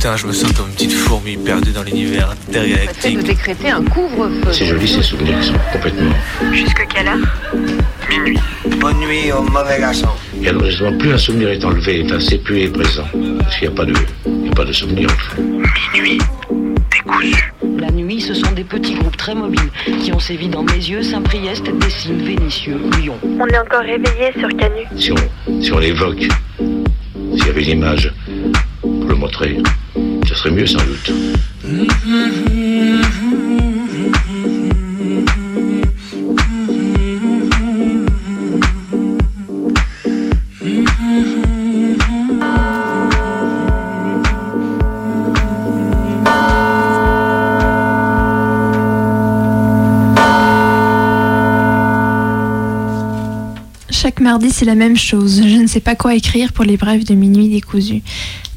Putain, je me sens comme une petite fourmi perdue dans l'univers intergalactique. de décréter un couvre-feu. C'est joli ces souvenirs qui sont complètement. Jusque quelle heure? Minuit. Bonne nuit au mauvais garçon. Et alors justement, plus un souvenir est enlevé, enfin, c'est plus est présent. Parce qu'il n'y a pas de, il y a pas de souvenir. Minuit. Décousu. La nuit, ce sont des petits groupes très mobiles qui ont sévi dans mes yeux, Saint-Priest, Dessines, Vénitieux, Lyon. On est encore réveillé sur Canu. Si on, si on l'évoque, s'il y avait une image pour le montrer, mieux sans doute. Chaque mardi, c'est la même chose. Je ne sais pas quoi écrire pour les brèves de minuit décousues.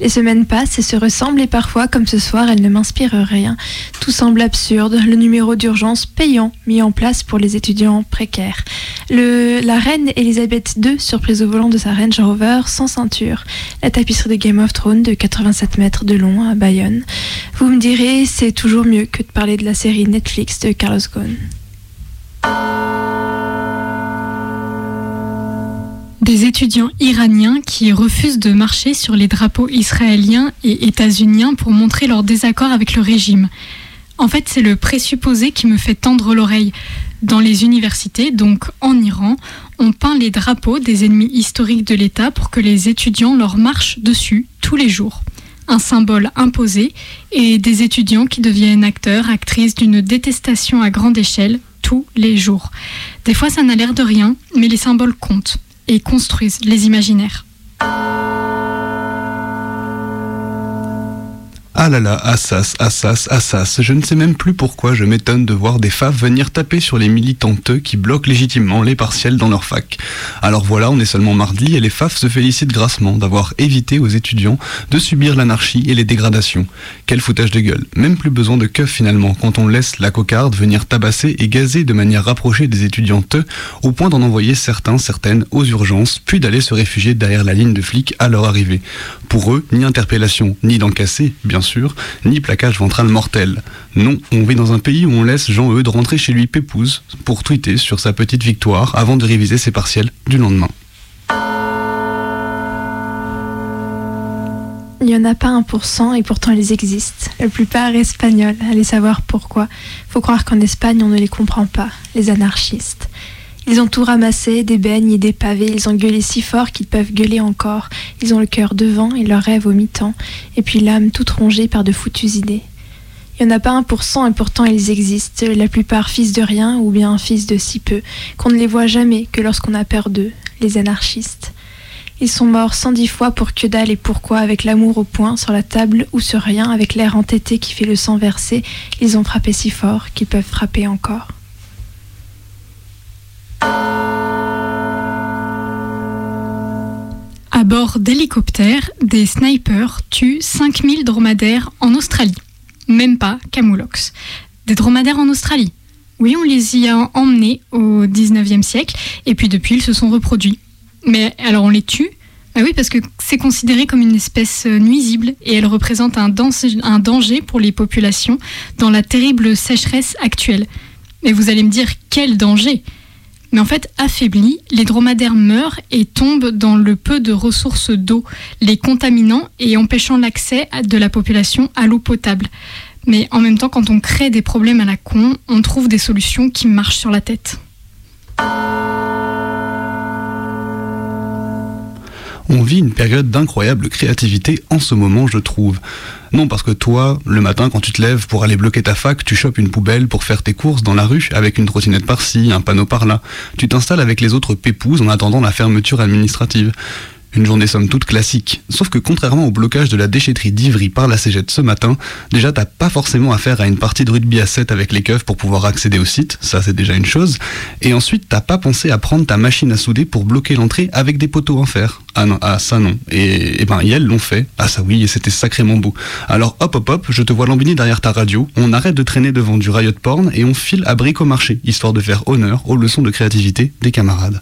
Les semaines passent et se ressemblent et parfois, comme ce soir, elles ne m'inspirent rien. Tout semble absurde. Le numéro d'urgence payant mis en place pour les étudiants précaires. Le, la reine Elisabeth II, surprise au volant de sa Range Rover sans ceinture. La tapisserie de Game of Thrones de 87 mètres de long à Bayonne. Vous me direz, c'est toujours mieux que de parler de la série Netflix de Carlos Ghosn. Des étudiants iraniens qui refusent de marcher sur les drapeaux israéliens et états-uniens pour montrer leur désaccord avec le régime. En fait, c'est le présupposé qui me fait tendre l'oreille. Dans les universités, donc en Iran, on peint les drapeaux des ennemis historiques de l'État pour que les étudiants leur marchent dessus tous les jours. Un symbole imposé et des étudiants qui deviennent acteurs, actrices d'une détestation à grande échelle tous les jours. Des fois, ça n'a l'air de rien, mais les symboles comptent et construisent les imaginaires. Ah là là, Assas, Assas, Assas. Je ne sais même plus pourquoi je m'étonne de voir des faves venir taper sur les militanteux qui bloquent légitimement les partiels dans leur fac. Alors voilà, on est seulement mardi et les faves se félicitent grassement d'avoir évité aux étudiants de subir l'anarchie et les dégradations. Quel foutage de gueule. Même plus besoin de keuf finalement quand on laisse la cocarde venir tabasser et gazer de manière rapprochée des étudianteux au point d'en envoyer certains, certaines aux urgences, puis d'aller se réfugier derrière la ligne de flics à leur arrivée. Pour eux, ni interpellation, ni d'encasser, bien sûr, ni plaquage ventral mortel. Non, on vit dans un pays où on laisse Jean-Eudes rentrer chez lui pépouze pour tweeter sur sa petite victoire avant de réviser ses partiels du lendemain. Il n'y en a pas un pour cent et pourtant ils existent. La plupart espagnols. Allez savoir pourquoi. Faut croire qu'en Espagne on ne les comprend pas, les anarchistes. Ils ont tout ramassé, des beignes et des pavés, ils ont gueulé si fort qu'ils peuvent gueuler encore. Ils ont le cœur devant et leurs rêves au mi-temps, et puis l'âme toute rongée par de foutues idées. Il n'y en a pas un pour cent et pourtant ils existent, la plupart fils de rien ou bien fils de si peu, qu'on ne les voit jamais que lorsqu'on a peur d'eux, les anarchistes. Ils sont morts cent dix fois pour que dalle et pourquoi, avec l'amour au poing, sur la table ou sur rien, avec l'air entêté qui fait le sang verser, ils ont frappé si fort qu'ils peuvent frapper encore. À bord d'hélicoptères, des snipers tuent 5000 dromadaires en Australie. Même pas Camoulox. Des dromadaires en Australie. Oui, on les y a emmenés au 19e siècle, et puis depuis, ils se sont reproduits. Mais alors on les tue? Ah oui, parce que c'est considéré comme une espèce nuisible et elle représente un, un danger pour les populations dans la terrible sécheresse actuelle. Mais vous allez me dire, quel danger? Mais en fait, affaiblis, les dromadaires meurent et tombent dans le peu de ressources d'eau, les contaminant et empêchant l'accès de la population à l'eau potable. Mais en même temps, quand on crée des problèmes à la con, on trouve des solutions qui marchent sur la tête. On vit une période d'incroyable créativité en ce moment, je trouve. Non, parce que toi, le matin, quand tu te lèves pour aller bloquer ta fac, tu chopes une poubelle pour faire tes courses dans la rue, avec une trottinette par-ci, un panneau par-là. Tu t'installes avec les autres pépouses en attendant la fermeture administrative. Une journée somme toute classique. Sauf que contrairement au blocage de la déchetterie d'Ivry par la Cégette ce matin, déjà t'as pas forcément affaire à une partie de rugby à 7 avec les keufs pour pouvoir accéder au site, ça c'est déjà une chose. Et ensuite t'as pas pensé à prendre ta machine à souder pour bloquer l'entrée avec des poteaux en fer. Ah non, ah ça non. Et, et ben elles l'ont fait. Ah ça oui, et c'était sacrément beau. Alors hop hop hop, je te vois lambiner derrière ta radio, on arrête de traîner devant du riot porn et on file à bric au marché, histoire de faire honneur aux leçons de créativité des camarades.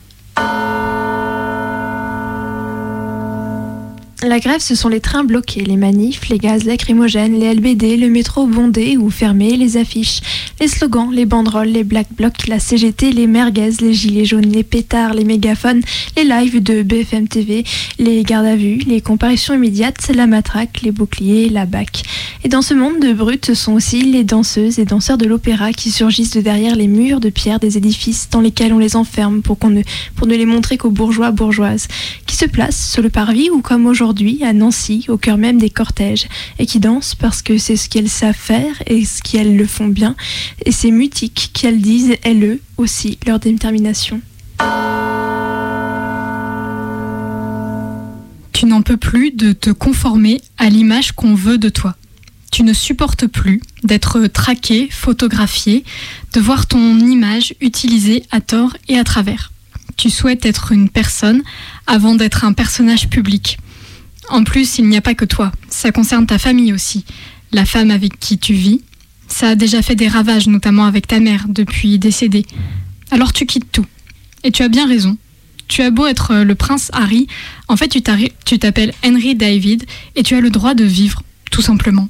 La grève, ce sont les trains bloqués, les manifs, les gaz lacrymogènes, les LBD, le métro bondé ou fermé, les affiches, les slogans, les banderoles, les black blocs, la CGT, les merguez, les gilets jaunes, les pétards, les mégaphones, les lives de BFM TV, les gardes à vue, les comparaisons immédiates, la matraque, les boucliers, la bac. Et dans ce monde de brutes, ce sont aussi les danseuses et danseurs de l'opéra qui surgissent de derrière les murs de pierre des édifices dans lesquels on les enferme pour, ne, pour ne les montrer qu'aux bourgeois bourgeoises, qui se placent sur le parvis ou comme aujourd'hui à Nancy, au cœur même des cortèges, et qui dansent parce que c'est ce qu'elles savent faire et ce qu'elles le font bien, et c'est mutique qu'elles disent, elles, eux, aussi, leur détermination. Tu n'en peux plus de te conformer à l'image qu'on veut de toi. Tu ne supportes plus d'être traqué, photographié, de voir ton image utilisée à tort et à travers. Tu souhaites être une personne avant d'être un personnage public. En plus, il n'y a pas que toi, ça concerne ta famille aussi, la femme avec qui tu vis. Ça a déjà fait des ravages, notamment avec ta mère, depuis décédée. Alors tu quittes tout. Et tu as bien raison. Tu as beau être le prince Harry, en fait tu t'appelles Henry David et tu as le droit de vivre, tout simplement.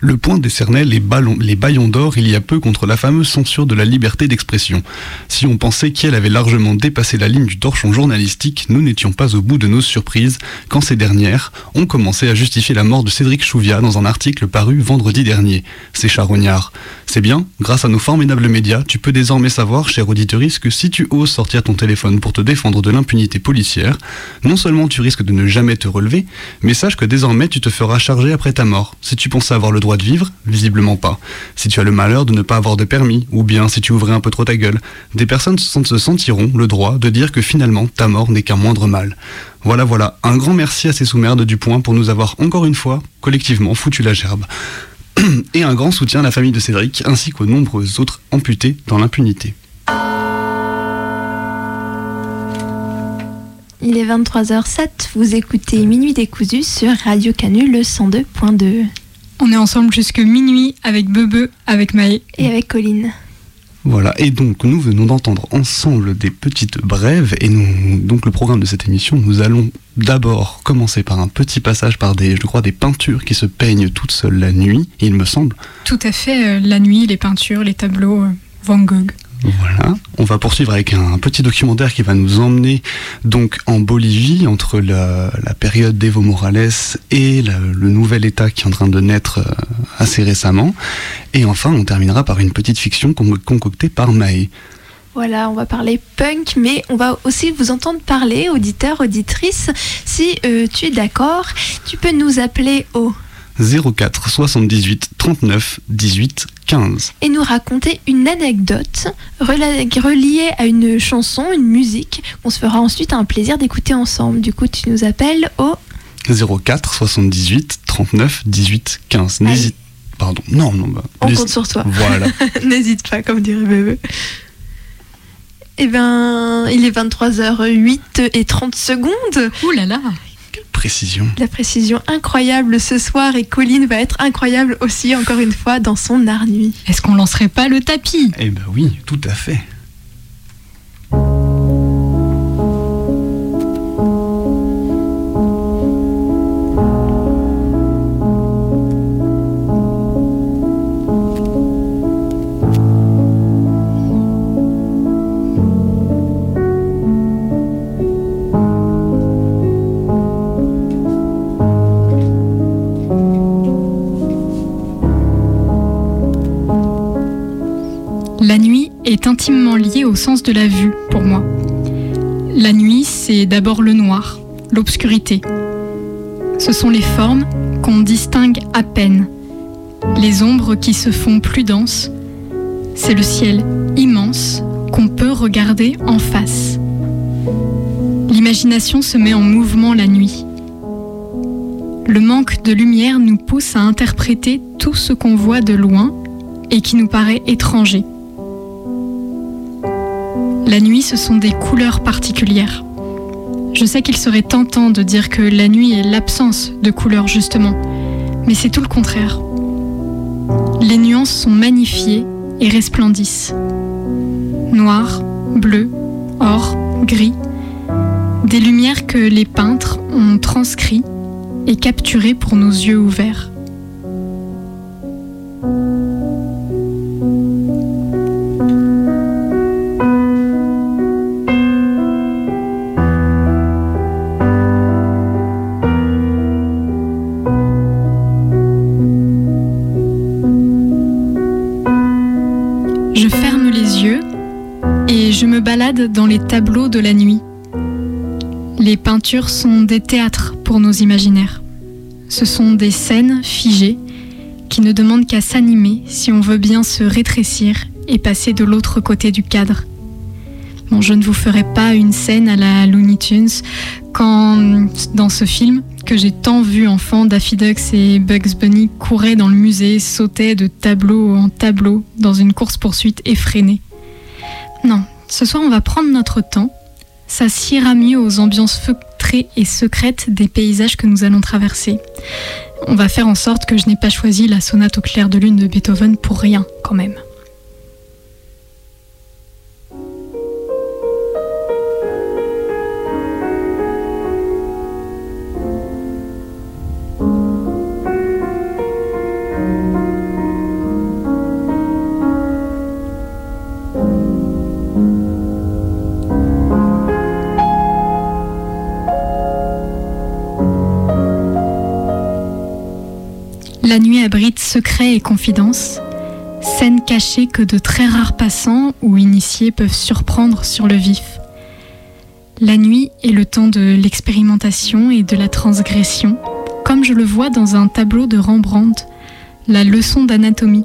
Le point décernait les, ballons, baillons d'or il y a peu contre la fameuse censure de la liberté d'expression. Si on pensait qu'elle avait largement dépassé la ligne du torchon journalistique, nous n'étions pas au bout de nos surprises quand ces dernières ont commencé à justifier la mort de Cédric Chouviat dans un article paru vendredi dernier. C'est charognard. C'est bien, grâce à nos formidables médias, tu peux désormais savoir, cher auditeuriste, que si tu oses sortir ton téléphone pour te défendre de l'impunité policière, non seulement tu risques de ne jamais te relever, mais sache que désormais tu te feras charger après ta mort. Si tu pensais avoir le droit de vivre, visiblement pas. Si tu as le malheur de ne pas avoir de permis, ou bien si tu ouvrais un peu trop ta gueule, des personnes se sentiront le droit de dire que finalement ta mort n'est qu'un moindre mal. Voilà, voilà, un grand merci à ces sous-merdes du point pour nous avoir encore une fois, collectivement, foutu la gerbe. Et un grand soutien à la famille de Cédric, ainsi qu'aux nombreux autres amputés dans l'impunité. Il est 23h07, vous écoutez Minuit décousu sur Radio Canu le 102.2. On est ensemble jusque minuit avec Bebe, avec Maë. Et avec Colline. Voilà, et donc nous venons d'entendre ensemble des petites brèves, et nous, donc le programme de cette émission, nous allons d'abord commencer par un petit passage par des, je crois, des peintures qui se peignent toutes seules la nuit, il me semble. Tout à fait, euh, la nuit, les peintures, les tableaux, euh, Van Gogh. Voilà. On va poursuivre avec un petit documentaire qui va nous emmener donc en Bolivie entre la, période d'Evo Morales et le nouvel État qui est en train de naître euh, assez récemment. Et enfin, on terminera par une petite fiction concoctée par Mae. Voilà, on va parler punk, mais on va aussi vous entendre parler, auditeur, auditrice. Si euh, tu es d'accord, tu peux nous appeler au 04 78 39 18 15. Et nous raconter une anecdote reliée à une chanson, une musique, qu'on se fera ensuite un plaisir d'écouter ensemble. Du coup, tu nous appelles au 04 78 39 18 15. N'hésite Pardon, non, non. Bah, On compte sur toi. Voilà. N'hésite pas, comme dirait bébé. Eh bien, il est 23h08 et 30 secondes. Ouh là là précision. La précision incroyable ce soir et Colline va être incroyable aussi encore une fois dans son art nuit. Est-ce qu'on lancerait pas le tapis? Eh ben oui, tout à fait. Lié au sens de la vue pour moi. La nuit, c'est d'abord le noir, l'obscurité. Ce sont les formes qu'on distingue à peine, les ombres qui se font plus denses. C'est le ciel immense qu'on peut regarder en face. L'imagination se met en mouvement la nuit. Le manque de lumière nous pousse à interpréter tout ce qu'on voit de loin et qui nous paraît étranger. La nuit, ce sont des couleurs particulières. Je sais qu'il serait tentant de dire que la nuit est l'absence de couleurs justement, mais c'est tout le contraire. Les nuances sont magnifiées et resplendissent. Noir, bleu, or, gris, des lumières que les peintres ont transcrits et capturées pour nos yeux ouverts. Dans les tableaux de la nuit. Les peintures sont des théâtres pour nos imaginaires. Ce sont des scènes figées qui ne demandent qu'à s'animer si on veut bien se rétrécir et passer de l'autre côté du cadre. Bon, je ne vous ferai pas une scène à la Looney Tunes quand, dans ce film, que j'ai tant vu enfant, Daffy Duck et Bugs Bunny couraient dans le musée, sautaient de tableau en tableau dans une course-poursuite effrénée. Non, ce soir on va prendre notre temps, ça s'ira mieux aux ambiances feutrées et secrètes des paysages que nous allons traverser. On va faire en sorte que je n'ai pas choisi la sonate au clair de lune de Beethoven pour rien quand même. La nuit abrite secrets et confidences, scènes cachées que de très rares passants ou initiés peuvent surprendre sur le vif. La nuit est le temps de l'expérimentation et de la transgression, comme je le vois dans un tableau de Rembrandt, la leçon d'anatomie.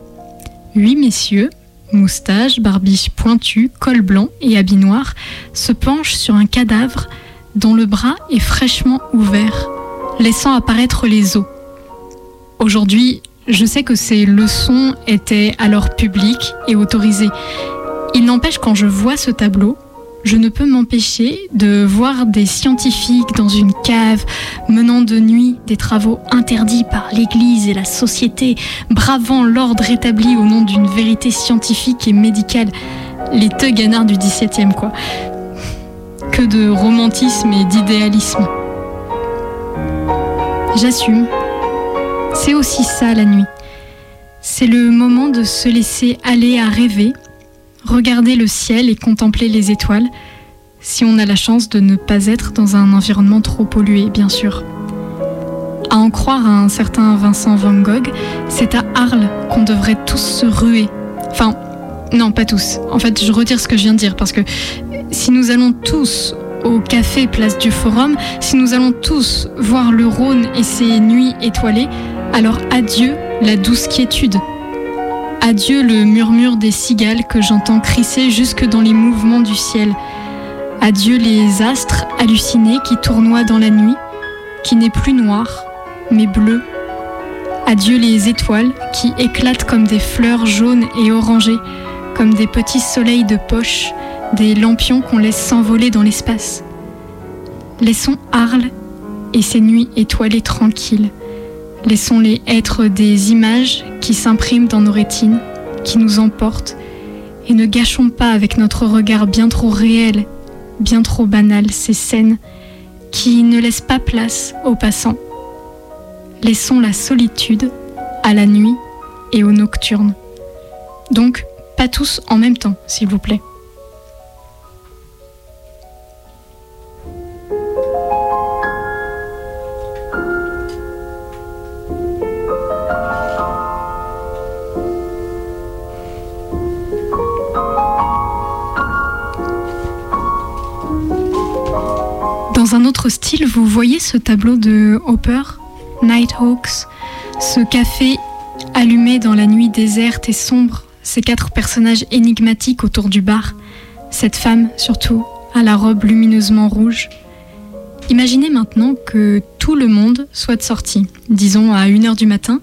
Huit messieurs, moustaches, barbiche pointue, col blanc et habit noir, se penchent sur un cadavre dont le bras est fraîchement ouvert, laissant apparaître les os. Aujourd'hui, je sais que ces leçons étaient alors publiques et autorisées. Il n'empêche quand je vois ce tableau, je ne peux m'empêcher de voir des scientifiques dans une cave, menant de nuit des travaux interdits par l'Église et la société, bravant l'ordre établi au nom d'une vérité scientifique et médicale. Les teuganards du XVIIe, quoi. Que de romantisme et d'idéalisme. J'assume. C'est aussi ça la nuit. C'est le moment de se laisser aller à rêver, regarder le ciel et contempler les étoiles, si on a la chance de ne pas être dans un environnement trop pollué, bien sûr. À en croire à un certain Vincent Van Gogh, c'est à Arles qu'on devrait tous se ruer. Enfin, non, pas tous. En fait, je retire ce que je viens de dire, parce que si nous allons tous au café Place du Forum, si nous allons tous voir le Rhône et ses nuits étoilées, alors adieu la douce quiétude. Adieu le murmure des cigales que j'entends crisser jusque dans les mouvements du ciel. Adieu les astres hallucinés qui tournoient dans la nuit, qui n'est plus noir, mais bleu. Adieu les étoiles qui éclatent comme des fleurs jaunes et orangées, comme des petits soleils de poche, des lampions qu'on laisse s'envoler dans l'espace. Laissons Arles et ses nuits étoilées tranquilles. Laissons-les être des images qui s'impriment dans nos rétines, qui nous emportent, et ne gâchons pas avec notre regard bien trop réel, bien trop banal ces scènes qui ne laissent pas place aux passants. Laissons la solitude à la nuit et aux nocturnes. Donc, pas tous en même temps, s'il vous plaît. Style, vous voyez ce tableau de Hopper, Nighthawks, ce café allumé dans la nuit déserte et sombre, ces quatre personnages énigmatiques autour du bar, cette femme surtout, à la robe lumineusement rouge. Imaginez maintenant que tout le monde soit sorti, disons à 1h du matin,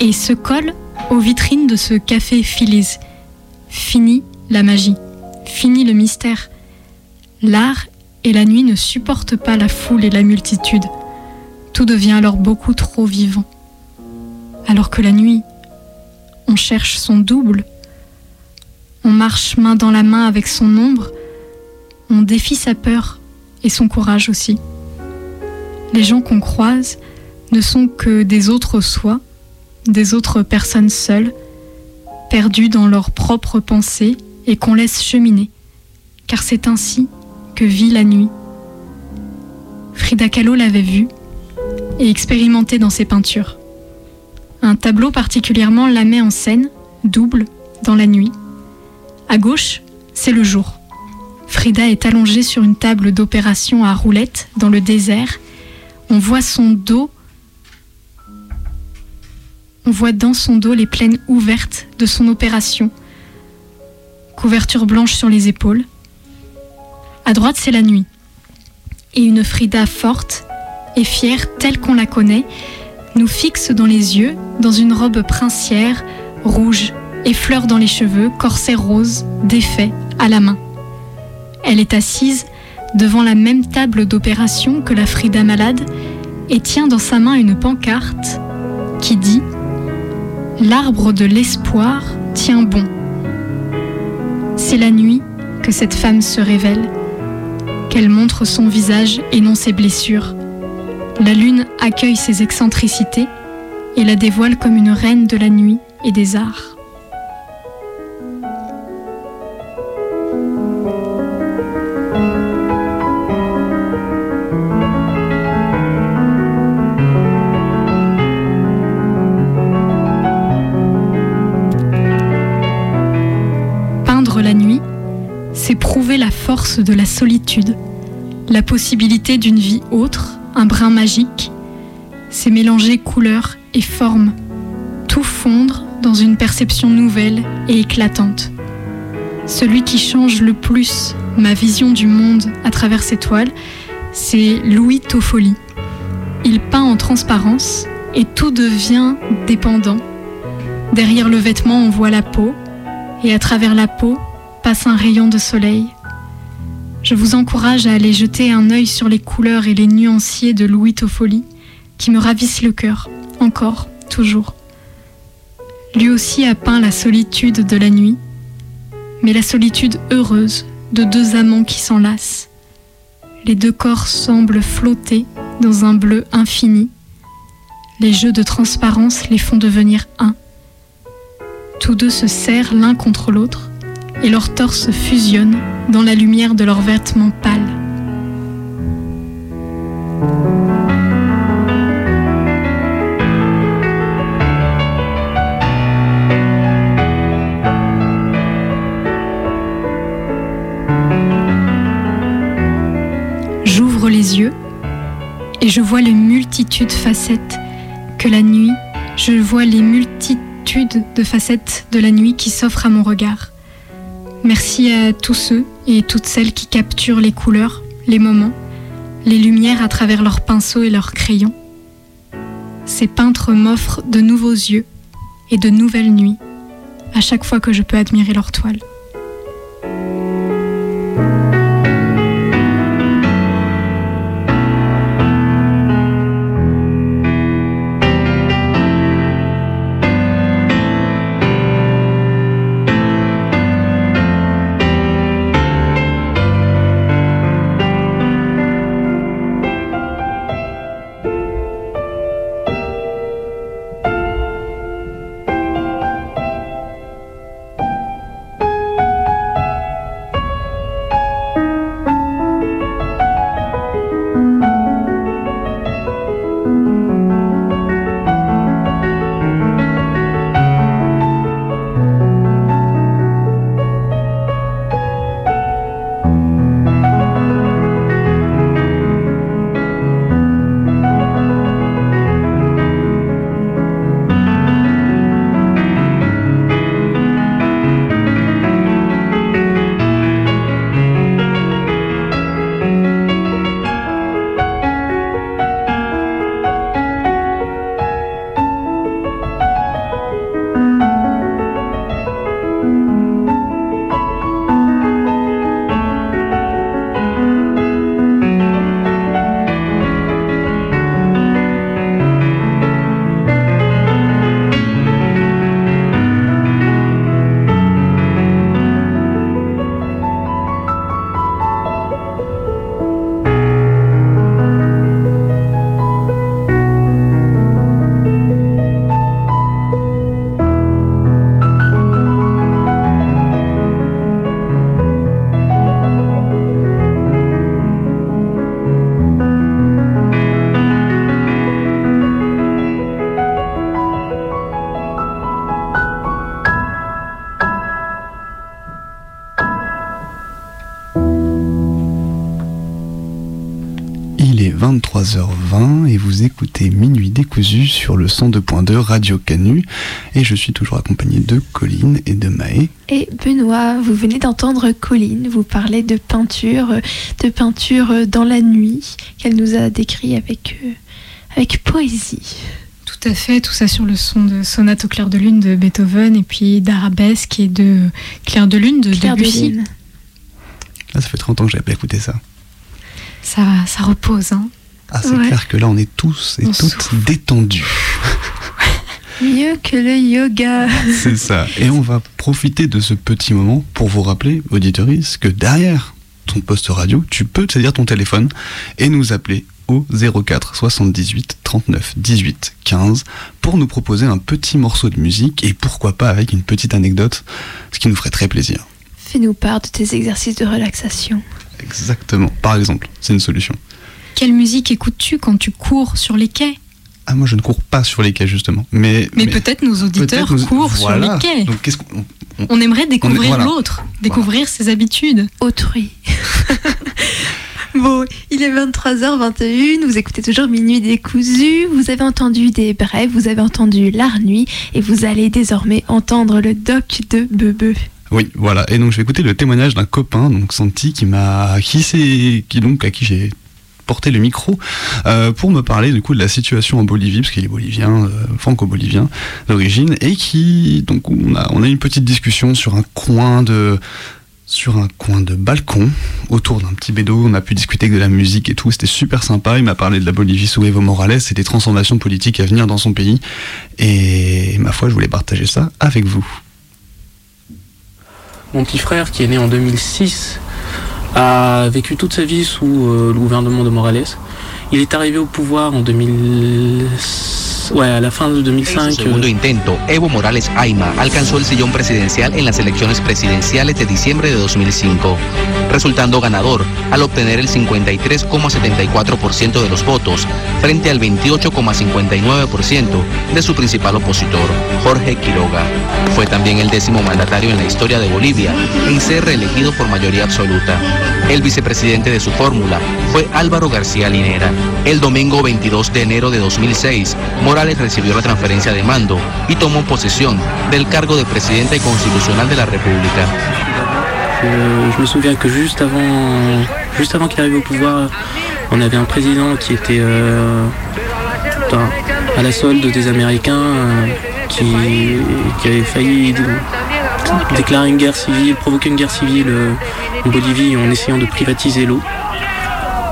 et se colle aux vitrines de ce café Phillies. Fini la magie, fini le mystère. L'art et la nuit ne supportent pas la foule et la multitude. Tout devient alors beaucoup trop vivant. Alors que la nuit, on cherche son double, on marche main dans la main avec son ombre, on défie sa peur et son courage aussi. Les gens qu'on croise ne sont que des autres soi, des autres personnes seules, perdues dans leurs propres pensées et qu'on laisse cheminer, car c'est ainsi que vit la nuit. Frida Kahlo l'avait vu et expérimenté dans ses peintures. Un tableau particulièrement la met en scène, double, dans la nuit. À gauche, c'est le jour. Frida est allongée sur une table d'opération à roulettes dans le désert. On voit son dos. On voit dans son dos les plaines ouvertes de son opération. Couverture blanche sur les épaules. À droite, c'est la nuit. Et une Frida forte et fière telle qu'on la connaît nous fixe dans les yeux, dans une robe princière, rouge et fleurs dans les cheveux, corset rose, défait, à la main. Elle est assise devant la même table d'opération que la Frida malade et tient dans sa main une pancarte qui dit L'arbre de l'espoir tient bon. C'est la nuit que cette femme se révèle, qu'elle montre son visage et non ses blessures. La lune accueille ses excentricités et la dévoile comme une reine de la nuit et des arts. De la solitude, la possibilité d'une vie autre, un brin magique, c'est mélanger couleurs et formes, tout fondre dans une perception nouvelle et éclatante. Celui qui change le plus ma vision du monde à travers ces toiles, c'est Louis Toffoli. Il peint en transparence et tout devient dépendant. Derrière le vêtement, on voit la peau, et à travers la peau passe un rayon de soleil. Je vous encourage à aller jeter un œil sur les couleurs et les nuanciers de Louis Toffoli, qui me ravissent le cœur, encore, toujours. Lui aussi a peint la solitude de la nuit, mais la solitude heureuse de deux amants qui s'enlacent. Les deux corps semblent flotter dans un bleu infini. Les jeux de transparence les font devenir un. Tous deux se serrent l'un contre l'autre et leurs torses fusionnent dans la lumière de leurs vêtements pâles. J'ouvre les yeux et je vois les multitudes facettes que la nuit, je vois les multitudes de facettes de la nuit qui s'offrent à mon regard. Merci à tous ceux et toutes celles qui capturent les couleurs, les moments, les lumières à travers leurs pinceaux et leurs crayons. Ces peintres m'offrent de nouveaux yeux et de nouvelles nuits à chaque fois que je peux admirer leurs toiles. Vous écoutez Minuit décousu sur le 102.2 Radio Canu et je suis toujours accompagné de Colline et de Maë. Et Benoît, vous venez d'entendre Colline vous parler de peinture, de peinture dans la nuit qu'elle nous a décrit avec, euh, avec poésie. Tout à fait, tout ça sur le son de Sonate au clair de lune de Beethoven et puis d'Arabesque et de Clair de lune de Clair de Debussy. lune. Là, ça fait 30 ans que j'avais pas écouté ça. Ça, ça repose, hein. Ah, c'est Ouais. clair que là, on est tous et On toutes détendus. Mieux que le yoga. C'est ça. Et on va profiter de ce petit moment pour vous rappeler, auditoris, que derrière ton poste radio, tu peux saisir ton téléphone et nous appeler au 04 78 39 18 15 pour nous proposer un petit morceau de musique et pourquoi pas avec une petite anecdote, ce qui nous ferait très plaisir. Fais-nous part de tes exercices de relaxation. Exactement. Par exemple, c'est une solution. Quelle musique écoutes-tu quand tu cours sur les quais? Ah, moi je ne cours pas sur les quais justement. Mais, Mais, peut-être nos auditeurs nous- courent voilà. sur les quais. Donc on- On aimerait découvrir voilà. l'autre, découvrir ses habitudes. Autrui. bon, il est 23h21, vous écoutez toujours Minuit décousu, vous avez entendu des brèves, vous avez entendu l'art nuit et vous allez désormais entendre le doc de Bebe. Oui, voilà. Et donc je vais écouter le témoignage d'un copain, donc Santi, qui m'a, qui s'est, qui donc à qui j'ai porté le micro euh, pour me parler du coup de la situation en Bolivie, parce qu'il est bolivien, euh, franco-bolivien d'origine, et qui donc on a, on a une petite discussion sur un coin de sur un coin de balcon autour d'un petit bédo. On a pu discuter de la musique et tout. C'était super sympa. Il m'a parlé de la Bolivie sous Evo Morales et des transformations politiques à venir dans son pays. Et ma foi, je voulais partager ça avec vous. Mon petit frère, qui est né en 2006, a vécu toute sa vie sous euh, le gouvernement de Morales. Il est arrivé au pouvoir en 2000... En 2005. su segundo intento, Evo Morales Ayma alcanzó el sillón presidencial en las elecciones presidenciales de diciembre de 2005, resultando ganador al obtener el 53,74% de los votos frente al 28,59% de su principal opositor, Jorge Quiroga. Fue también el décimo mandatario en la historia de Bolivia en ser reelegido por mayoría absoluta. El vicepresidente de su fórmula fue Álvaro García Linera. El domingo 22 de enero de 2006, Morales recibió la transferencia de mando y tomó posesión del cargo de presidente constitucional de la República. Je me souviens que juste avant, juste avant qu'il arrive au pouvoir, on avait un président qui était euh, à la solde des Américains, euh, qui, qui avait failli dé- déclarer une guerre civile, provoquer une guerre civile euh, en Bolivie en essayant de privatiser l'eau.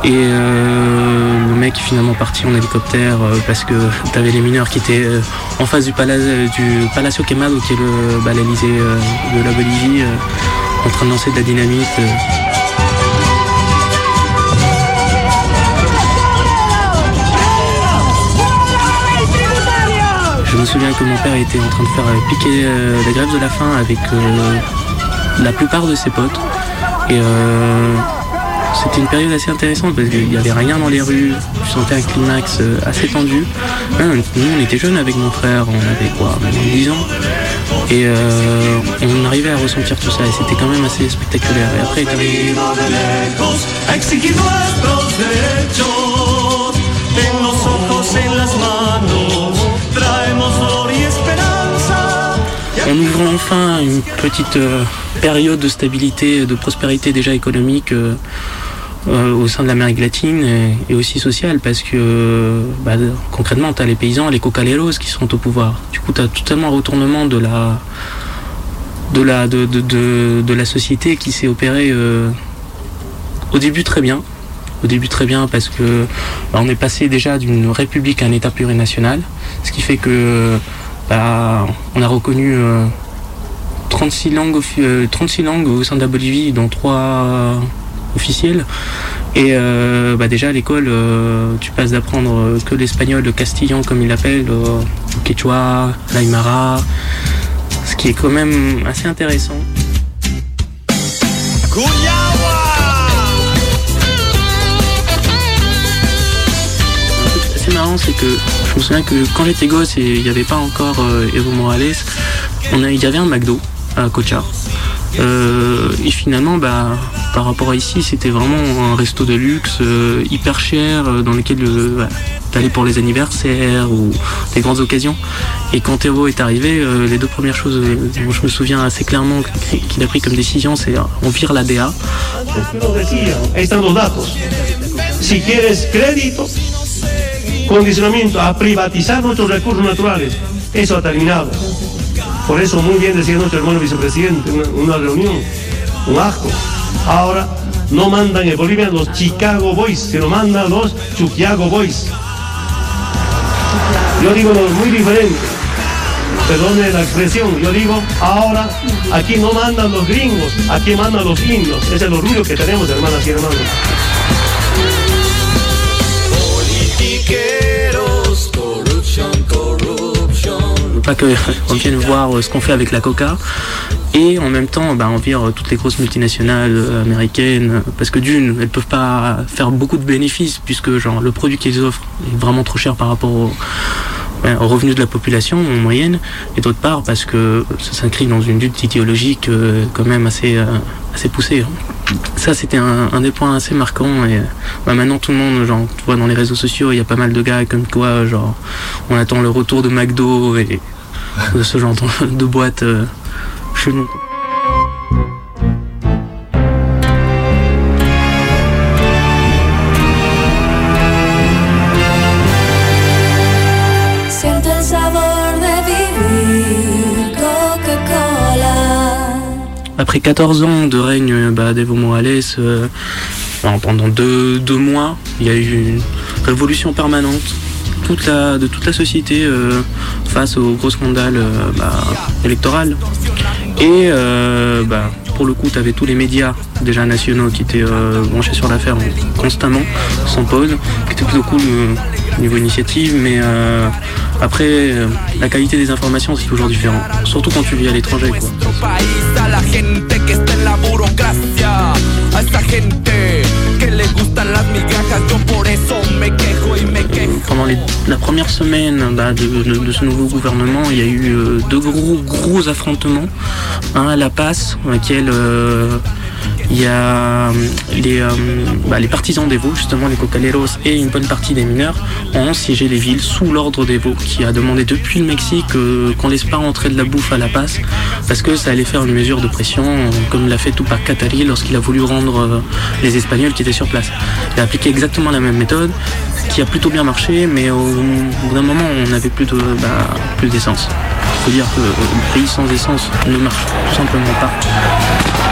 Et euh, le mec est finalement parti en hélicoptère euh, parce que t'avais les mineurs qui étaient euh, en face du, du Palacio Quemado, qui est le, bah, l'Elysée de la Bolivie, en train de lancer de la dynamite. Je me souviens que mon père était en train de faire piquer la grève de la faim avec la plupart de ses potes. Et c'était une période assez intéressante parce qu'il n'y avait rien dans les rues. Je sentais un climax euh, assez tendu. Nous, on était jeunes avec mon frère, on avait quoi, maintenant 10 ans. Et euh, on arrivait à ressentir tout ça et c'était quand même assez spectaculaire. Et après, en ouvrant enfin une petite euh, période de stabilité, de prospérité déjà économique euh, euh, au sein de l'Amérique latine et, aussi sociale parce que bah, concrètement tu as les paysans, les cocaleros qui sont au pouvoir. Du coup tu as totalement un retournement de la de la, de, de, de, la société qui s'est opérée au début très bien. Au début très bien parce que bah, on est passé déjà d'une république à un état plurinational, ce qui fait que bah, on a reconnu euh, 36, langues, offi- euh, 36 langues au sein de la Bolivie, dont 3 officielles. Et euh, bah, déjà à l'école, euh, tu passes d'apprendre euh, que l'espagnol, le castillan comme ils l'appellent, euh, le quechua, l'aymara, ce qui est quand même assez intéressant. assez marrant, c'est que je me souviens que quand j'étais gosse et il n'y avait pas encore euh, Evo Morales, il y avait un McDo à Cocha. Euh, et finalement, bah, par rapport à ici, c'était vraiment un resto de luxe euh, hyper cher euh, dans lequel bah, t'allais pour les anniversaires ou des grandes occasions. Et quand Théo est arrivé, les deux premières choses dont je me souviens assez clairement qu'il a pris comme décision, c'est on vire la DA. Condicionamiento a privatizar nuestros recursos naturales, eso ha terminado. Por eso muy bien decía nuestro hermano vicepresidente en una, una reunión, un asco. Ahora no mandan en Bolivia los Chicago Boys, sino mandan los Chuquiago Boys. Yo digo lo muy diferente. Perdone la expresión, yo digo, ahora aquí no mandan los gringos, aquí mandan los indios. Ese es el orgullo que tenemos, hermanas y hermanos. Pas que on vienne voir euh, ce qu'on fait avec la coca. Et en même temps bah, on vire euh, toutes les grosses multinationales euh, américaines parce que d'une elles peuvent pas faire beaucoup de bénéfices puisque genre le produit qu'ils offrent est vraiment trop cher par rapport au, aux revenus de la population en moyenne. Et d'autre part parce que ça s'inscrit dans une lutte idéologique quand même assez assez poussée hein. ça c'était un, un des points assez marquants et bah, maintenant tout le monde genre tu vois dans les réseaux sociaux il y a pas mal de gars comme toi genre on attend le retour de McDo et de ce genre de, boîte euh, chez Après 14 ans de règne euh, bah, d'Evo Morales, euh, pendant deux, deux mois, il y a eu une révolution permanente toute la, de toute la société euh, face au gros scandale bah, électoral. Et bah, pour le coup, tu avais tous les médias déjà nationaux qui étaient branchés sur l'affaire constamment, sans pause, qui était plutôt cool euh, niveau initiative, mais après, euh, la qualité des informations, c'est toujours différent, surtout quand tu vis à l'étranger. Pendant la première semaine bah, de, ce nouveau gouvernement, il y a eu euh, deux gros gros affrontements. Un à La Paz, dans lequel euh, il y a euh, les, euh, bah, les partisans d'Evo, justement les cocaleros et une bonne partie des mineurs, ont siégé les villes sous l'ordre d'Evo, qui a demandé depuis le Mexique euh, qu'on laisse pas entrer de la bouffe à La Paz, parce que ça allait faire une mesure de pression, comme l'a fait Tupac Katari lorsqu'il a voulu rendre les Espagnols qui étaient sur place. Il a appliqué exactement la même méthode, qui a plutôt bien marché, mais au, bout d'un moment, on n'avait plus bah, plus d'essence. Il faut dire que le pays sans essence ne marche tout simplement pas.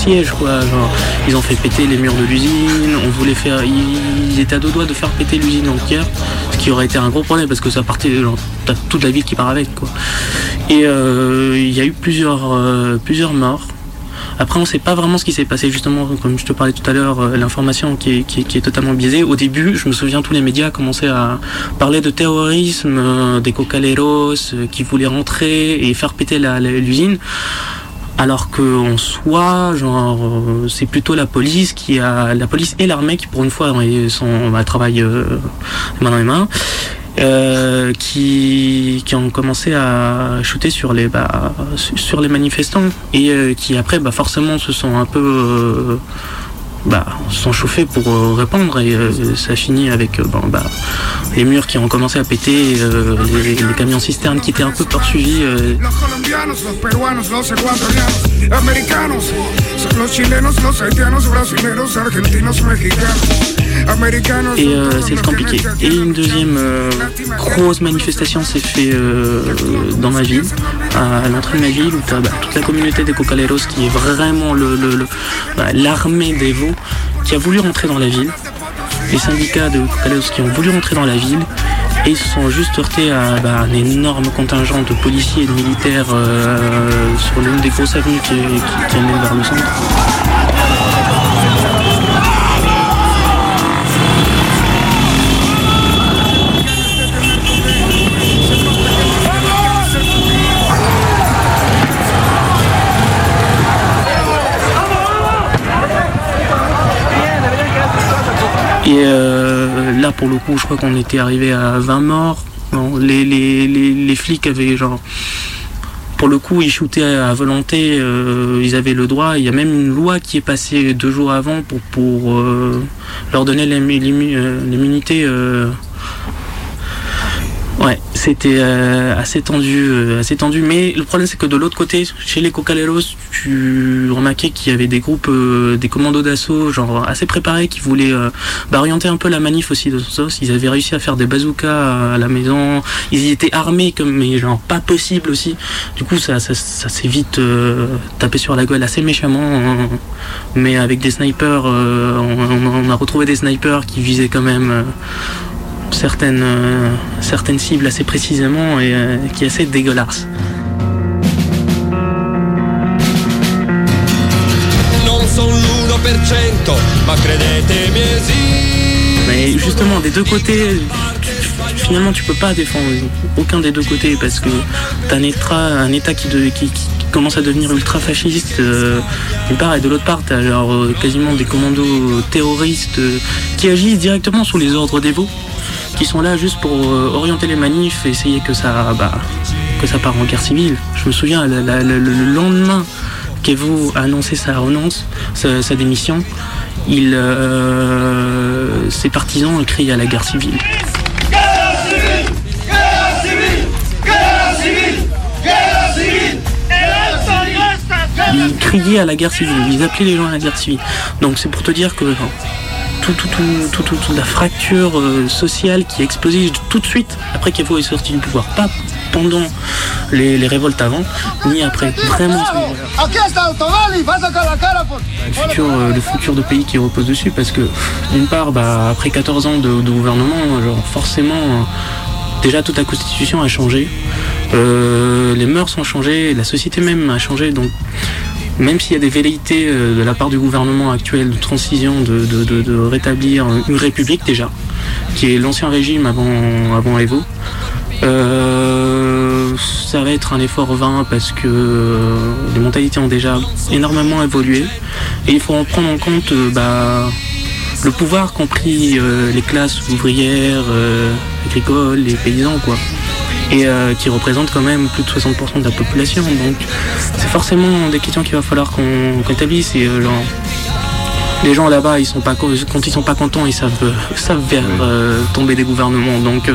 Siège quoi genre ils ont fait péter les murs de l'usine on voulait faire ils, étaient à deux doigts de faire péter l'usine entière ce qui aurait été un gros problème parce que ça partait genre t'as toute la ville qui part avec quoi et euh, il y a eu plusieurs euh, plusieurs morts après, on ne sait pas vraiment ce qui s'est passé, justement, comme je te parlais tout à l'heure, euh, l'information qui est, totalement biaisée. Au début, je me souviens, tous les médias commençaient à parler de terrorisme, des cocaleros qui voulaient rentrer et faire péter l'usine. Alors qu'en soi, genre, euh, c'est plutôt la police qui a, la police et l'armée qui pour une fois ont- sont, travaillent euh, les mains dans les mains, euh, qui, qui ont commencé à shooter sur les, bah, su- sur les manifestants et qui après, bah, forcément, se sont un peu, bah, sont chauffés pour euh, répondre et euh, ça finit avec euh, bon, bah, les murs qui ont commencé à péter, les, les camions cisternes qui étaient un peu poursuivis. Et c'est compliqué. Et une deuxième grosse manifestation s'est fait euh, dans ma ville, à, l'entrée de ma ville, où tu as toute la communauté des cocaleros qui est vraiment le- le- le- bah, l'armée des veaux qui a voulu rentrer dans la ville. Les syndicats de cocaleros qui ont voulu rentrer dans la ville et ils se sont juste heurtés à bah, un énorme contingent de policiers et de militaires euh, sur l'une des grosses avenues qui, qui, qui vers le centre. Et euh, là, pour le coup, je crois qu'on était arrivé à 20 morts. Les, les, les, flics avaient genre. Pour le coup, ils shootaient à volonté, euh, ils avaient le droit. Il y a même une loi qui est passée deux jours avant pour, pour euh, leur donner l'immu- l'immu- l'immunité. C'était euh, assez tendu, euh, assez tendu. Mais le problème, c'est que de l'autre côté, chez les Cocaleros, tu remarquais qu'il y avait des groupes, euh, des commandos d'assaut, genre assez préparés, qui voulaient euh, bah, orienter un peu la manif aussi de sauce. Ils avaient réussi à faire des bazookas à la maison. Ils étaient armés, comme mais genre pas possible aussi. Du coup, ça, ça, ça s'est vite euh, tapé sur la gueule assez méchamment. Mais avec des snipers, euh, on, on a retrouvé des snipers qui visaient quand même. Euh, certaines, euh, certaines cibles assez précisément et euh, qui est assez dégueulasse. Non sono l'1%, ma credetemi esiste. Mais justement, des deux côtés, finalement, tu peux pas défendre aucun des deux côtés parce que t'as un État, un État qui, de- qui- qui commence à devenir ultra fasciste euh, d'une part et de l'autre part, t'as genre quasiment des commandos terroristes euh, qui agissent directement sous les ordres des veaux, qui sont là juste pour euh, orienter les manifs et essayer que ça, bah, que ça part en guerre civile. Je me souviens, le lendemain qu'Evo a annoncé sa renonce, sa, démission, il, euh, ses partisans crient à la guerre civile. Ils criaient à la guerre civile, ils appelaient les gens à la guerre civile. Donc c'est pour te dire que tout, tout, tout, tout, tout- toute la fracture euh, sociale qui a explosé tout de suite après qu'Evo est sorti du pouvoir. Pas pendant les, révoltes avant, ni après. Vraiment, le futur, euh, le futur de pays qui repose dessus parce que d'une part bah, après 14 ans de, gouvernement genre forcément euh, déjà toute la constitution a changé les mœurs ont changé la société même a changé donc même s'il y a des velléités euh, de la part du gouvernement actuel de transition de, rétablir une république déjà qui est l'ancien régime avant, Evo euh, ça va être un effort vain parce que euh, les mentalités ont déjà énormément évolué. Et il faut en prendre en compte bah, le pouvoir qu'ont pris euh, les classes ouvrières, agricoles, les paysans quoi et euh, qui représentent quand même plus de 60% de la population donc c'est forcément des questions qu'il va falloir qu'on établisse et euh, genre les gens là-bas, ils sont pas quand ils sont pas contents, ils savent, savent vers euh, tomber des gouvernements. Donc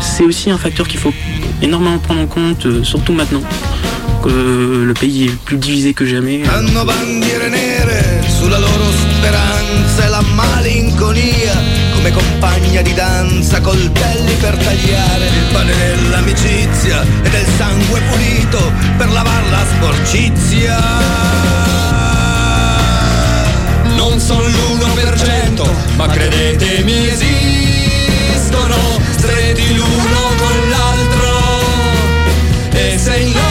c'est aussi un facteur qu'il faut énormément prendre en compte, euh, surtout maintenant que le pays est plus divisé que jamais. Come compagna di danza, coltelli per tagliare il pane dell'amicizia e del sangue pulito per lavar la sporcizia. Non sono l'1%, ma credetemi esistono, stretti l'uno con l'altro. E se in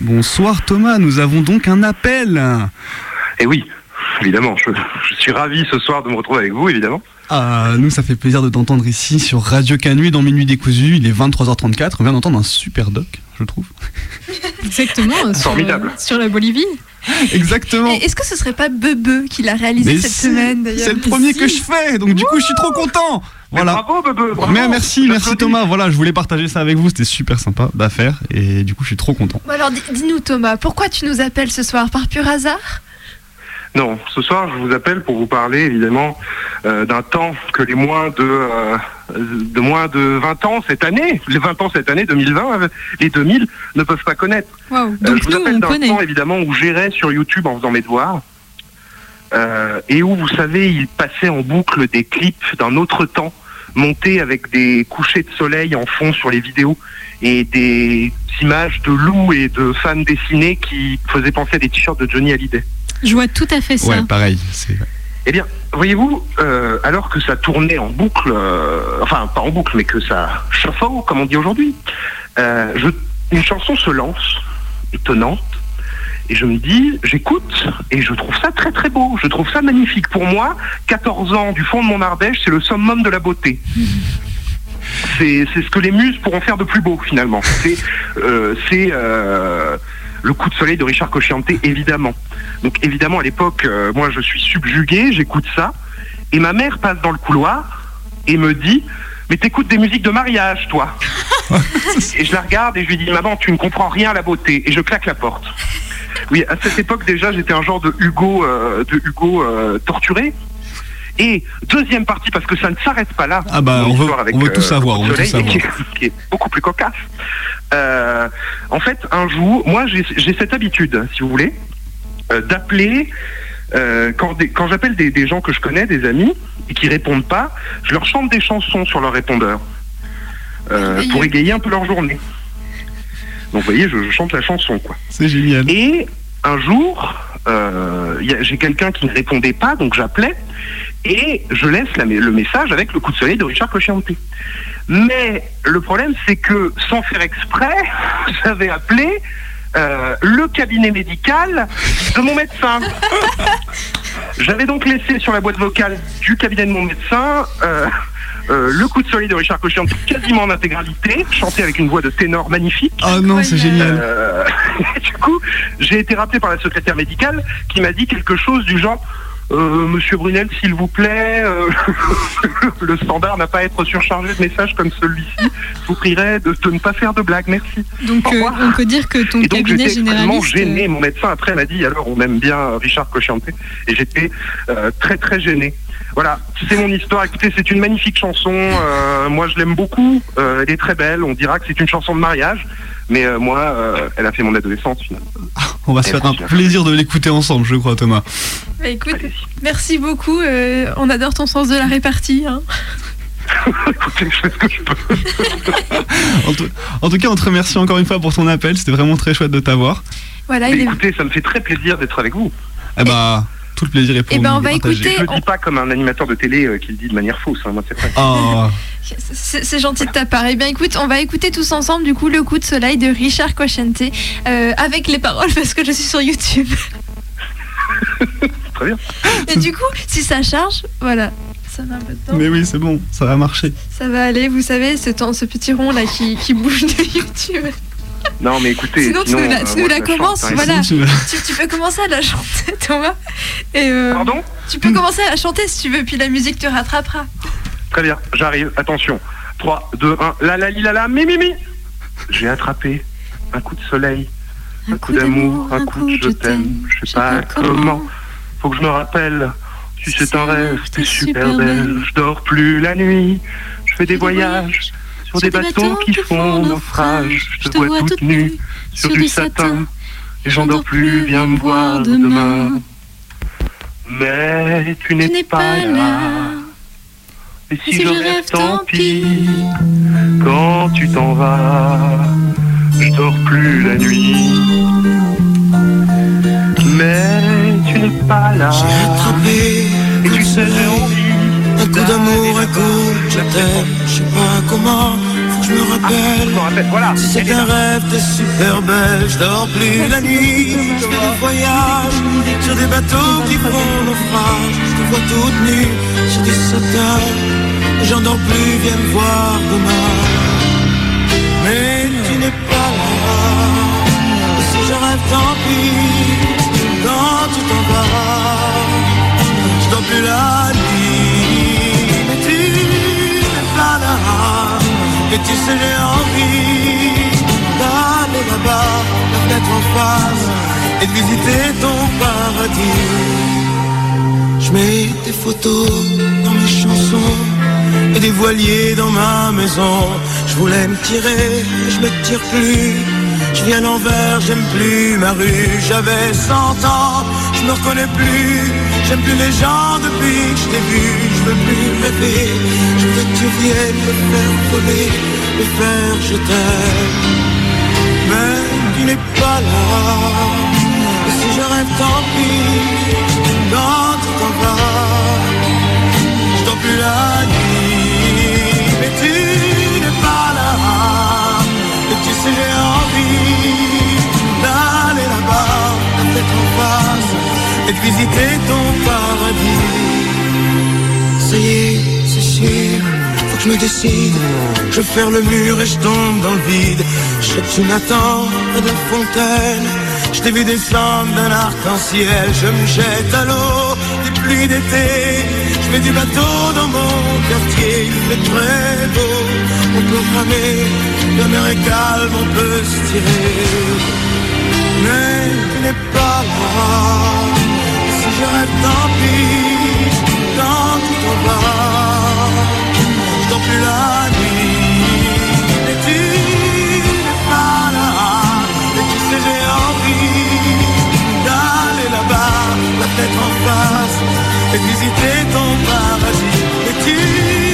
Bonsoir. Thomas, nous avons donc un appel. Et oui, évidemment, je, je suis ravi ce soir de me retrouver avec vous, évidemment. Ah, nous, ça fait plaisir de t'entendre ici sur Radio Canui dans Minuit décousu. Il est 23h34. On vient d'entendre un super doc, je trouve. Exactement, sur, Formidable. sur la Bolivie. Exactement. Est-ce que ce serait pas Bebe qui l'a réalisé Mais cette si, semaine d'ailleurs C'est le premier que je fais, donc du coup, je suis trop content. Voilà. bravo, Bebe, bravo. Mais merci, merci Thomas. Voilà, je voulais partager ça avec vous. C'était super sympa d'affaire et du coup, je suis trop content. Bon alors dis- dis-nous Thomas, pourquoi tu nous appelles ce soir? Par pur hasard? Non, ce soir, je vous appelle pour vous parler, évidemment, euh, d'un temps que les moins de, euh, de moins de 20 ans cette année, les 20 ans cette année, 2020, euh, les 2000, ne peuvent pas connaître. Euh, donc je vous nous, appelle d'un temps, évidemment, où j'irais sur YouTube en faisant mes devoirs. Euh, et où, vous savez, il passait en boucle des clips d'un autre temps, montés avec des couchers de soleil en fond sur les vidéos, et des images de loups et de femmes dessinées qui faisaient penser à des t-shirts de Johnny Hallyday. Je vois tout à fait ça. Ouais, pareil. Eh bien, voyez-vous, euh, alors que ça tournait en boucle, euh, enfin pas en boucle, mais que ça shuffle, comme on dit aujourd'hui, euh, je- une chanson se lance, étonnante, et je me dis, j'écoute, et je trouve ça très très beau, je trouve ça magnifique. Pour moi, 14 ans du fond de mon Ardèche, c'est le summum de la beauté. c'est c'est ce que les muses pourront faire de plus beau finalement. C'est euh, c'est euh, le coup de soleil de Richard Cocciante évidemment. Donc évidemment à l'époque, euh, moi je suis subjugué, j'écoute ça et ma mère passe dans le couloir et me dit mais t'écoutes des musiques de mariage toi? et je la regarde et je lui dis maman tu ne comprends rien à la beauté et je claque la porte. Oui, à cette époque déjà, j'étais un genre de Hugo, euh, de Hugo euh, torturé. Et deuxième partie, parce que ça ne s'arrête pas là. Ah bah, on veut- histoire avec, on veut tout savoir, on veut tout Soleil, savoir. Qui, est, qui est beaucoup plus cocasse. Euh, en fait, un jour, moi, j'ai j'ai cette habitude, si vous voulez, euh, d'appeler. euh, quand j'appelle des, des gens que je connais, des amis, et qui répondent pas, je leur chante des chansons sur leur répondeur euh, pour égayer un peu leur journée. Donc, vous voyez, je, je chante la chanson, quoi. C'est génial. Et un jour, euh, j'ai quelqu'un qui ne répondait pas, donc j'appelais et je laisse la- le message avec le coup de soleil de Richard Cocciante. Mais le problème, c'est que sans faire exprès, j'avais appelé euh, le cabinet médical de mon médecin. J'avais donc laissé sur la boîte vocale du cabinet de mon médecin euh, euh, le coup de soleil de Richard Cocciante quasiment en intégralité, chanté avec une voix de ténor magnifique. Oh non, c'est génial. Euh, du coup, j'ai été rappelé par la secrétaire médicale qui m'a dit quelque chose du genre euh, Monsieur Brunel, s'il vous plaît, euh, le standard n'a pas à être surchargé de messages comme celui-ci. Je vous prierai de, de ne pas faire de blagues, merci. Donc euh, on peut dire que ton Et donc cabinet j'étais extrêmement généraliste. gêné. Mon médecin après m'a dit alors on aime bien Richard Cocciante et j'étais euh, très très gêné. Voilà, c'est mon histoire. Écoutez, c'est une magnifique chanson. euh, moi, je l'aime beaucoup. Euh, elle est très belle. On dira que c'est une chanson de mariage, mais euh, moi, euh, elle a fait mon adolescence finalement. On va se faire un plaisir de l'écouter ensemble, je crois, Thomas. Bah, écoute, merci beaucoup. euh, on adore ton sens de la répartie. hein. En tout, en tout cas, on te remercie encore une fois pour ton appel. C'était vraiment très chouette de t'avoir. Voilà, il est- écoutez, ça me fait très plaisir d'être avec vous. Eh bah, tout le plaisir est pour Eh ben, nous on va partager. écouter- Je le dis pas comme un animateur de télé euh, qui le dit de manière fausse. hein, moi, c'est vrai. Oh. C'est gentil de ta part. Eh bien, écoute, on va écouter tous ensemble, du coup, le coup de soleil de Richard Cocciante euh, avec les paroles parce que je suis sur YouTube. Très bien. Et du coup, si ça charge, voilà, ça met un peu de temps. Mais oui, c'est bon, ça va marcher. Ça va aller, vous savez, ce, temps, ce petit rond là qui, qui bouge de YouTube. Non, mais écoutez. Sinon, tu nous la, euh, tu nous la commences, hein, voilà. sinon, Tu, tu peux commencer à la chanter, Thomas. Et, euh, Pardon? Tu peux commencer à la chanter si tu veux, puis la musique te rattrapera. Très bien, j'arrive. Attention. 3, 2, 1. La la li la la mi mi mi. J'ai attrapé un coup de soleil, un, coup d'amour, un coup de je t'aime. Je sais pas comment. Faut que je me rappelle. Si c'est un rêve, t'es super belle. Je dors plus la nuit. Je fais des voyages sur des bateaux qui font naufrage. Je te vois toute nue sur du satin. Et j'en dors plus, viens me voir demain. Mais tu n'es pas là. Et si, je rêve, tant pis. Quand tu t'en vas, je dors plus la nuit. Mais tu n'es pas là. J'ai attrapé Et tu sais, j'ai envie. Un coup d'amour, un coup, je t'aime, je sais pas comment, faut que je me rappelle. voilà. Si c'est un rêve, t'es super belle, je dors plus la nuit, je fais des voyages sur des bateaux qui font naufrage, je te vois toute nue sur des et j'en dors plus, viens me voir demain. Mais tu n'es pas là, et si je rêve, tant pis, quand tu t'en vas, je dors plus la Et tu sais j'ai envie d'aller là-bas, la fenêtre en face, et de visiter ton paradis. Je mets des photos dans mes chansons et des voiliers dans ma maison. Je voulais me tirer, je me tire plus. Je viens l'envers, j'aime plus ma rue. J'avais 100 ans, je me reconnais plus. J'aime plus les gens depuis que je t'ai vu. Je veux plus rêver. Je veux que tu viennes me faire voler, me faire je t'aime. Mais tu n'es pas là. Et si je rêve, tant pis. Quand tu décide. Je ferme le mur et je tombe dans le vide. Je une attente de fontaine. Je t'ai vu descendre d'un arc-en-ciel. Je me jette à l'eau des pluies d'été. Je mets du bateau dans mon quartier. Il fait très beau. On peut ramer. La mer est calme, on peut se tirer. Mais tu n'es pas là. Si je rêve, tant pis. Tu dors plus la nuit. Et tu n'es pas là. Et tu sais, j'ai envie d'aller là-bas, la tête en face, et visiter ton paradis. Et tu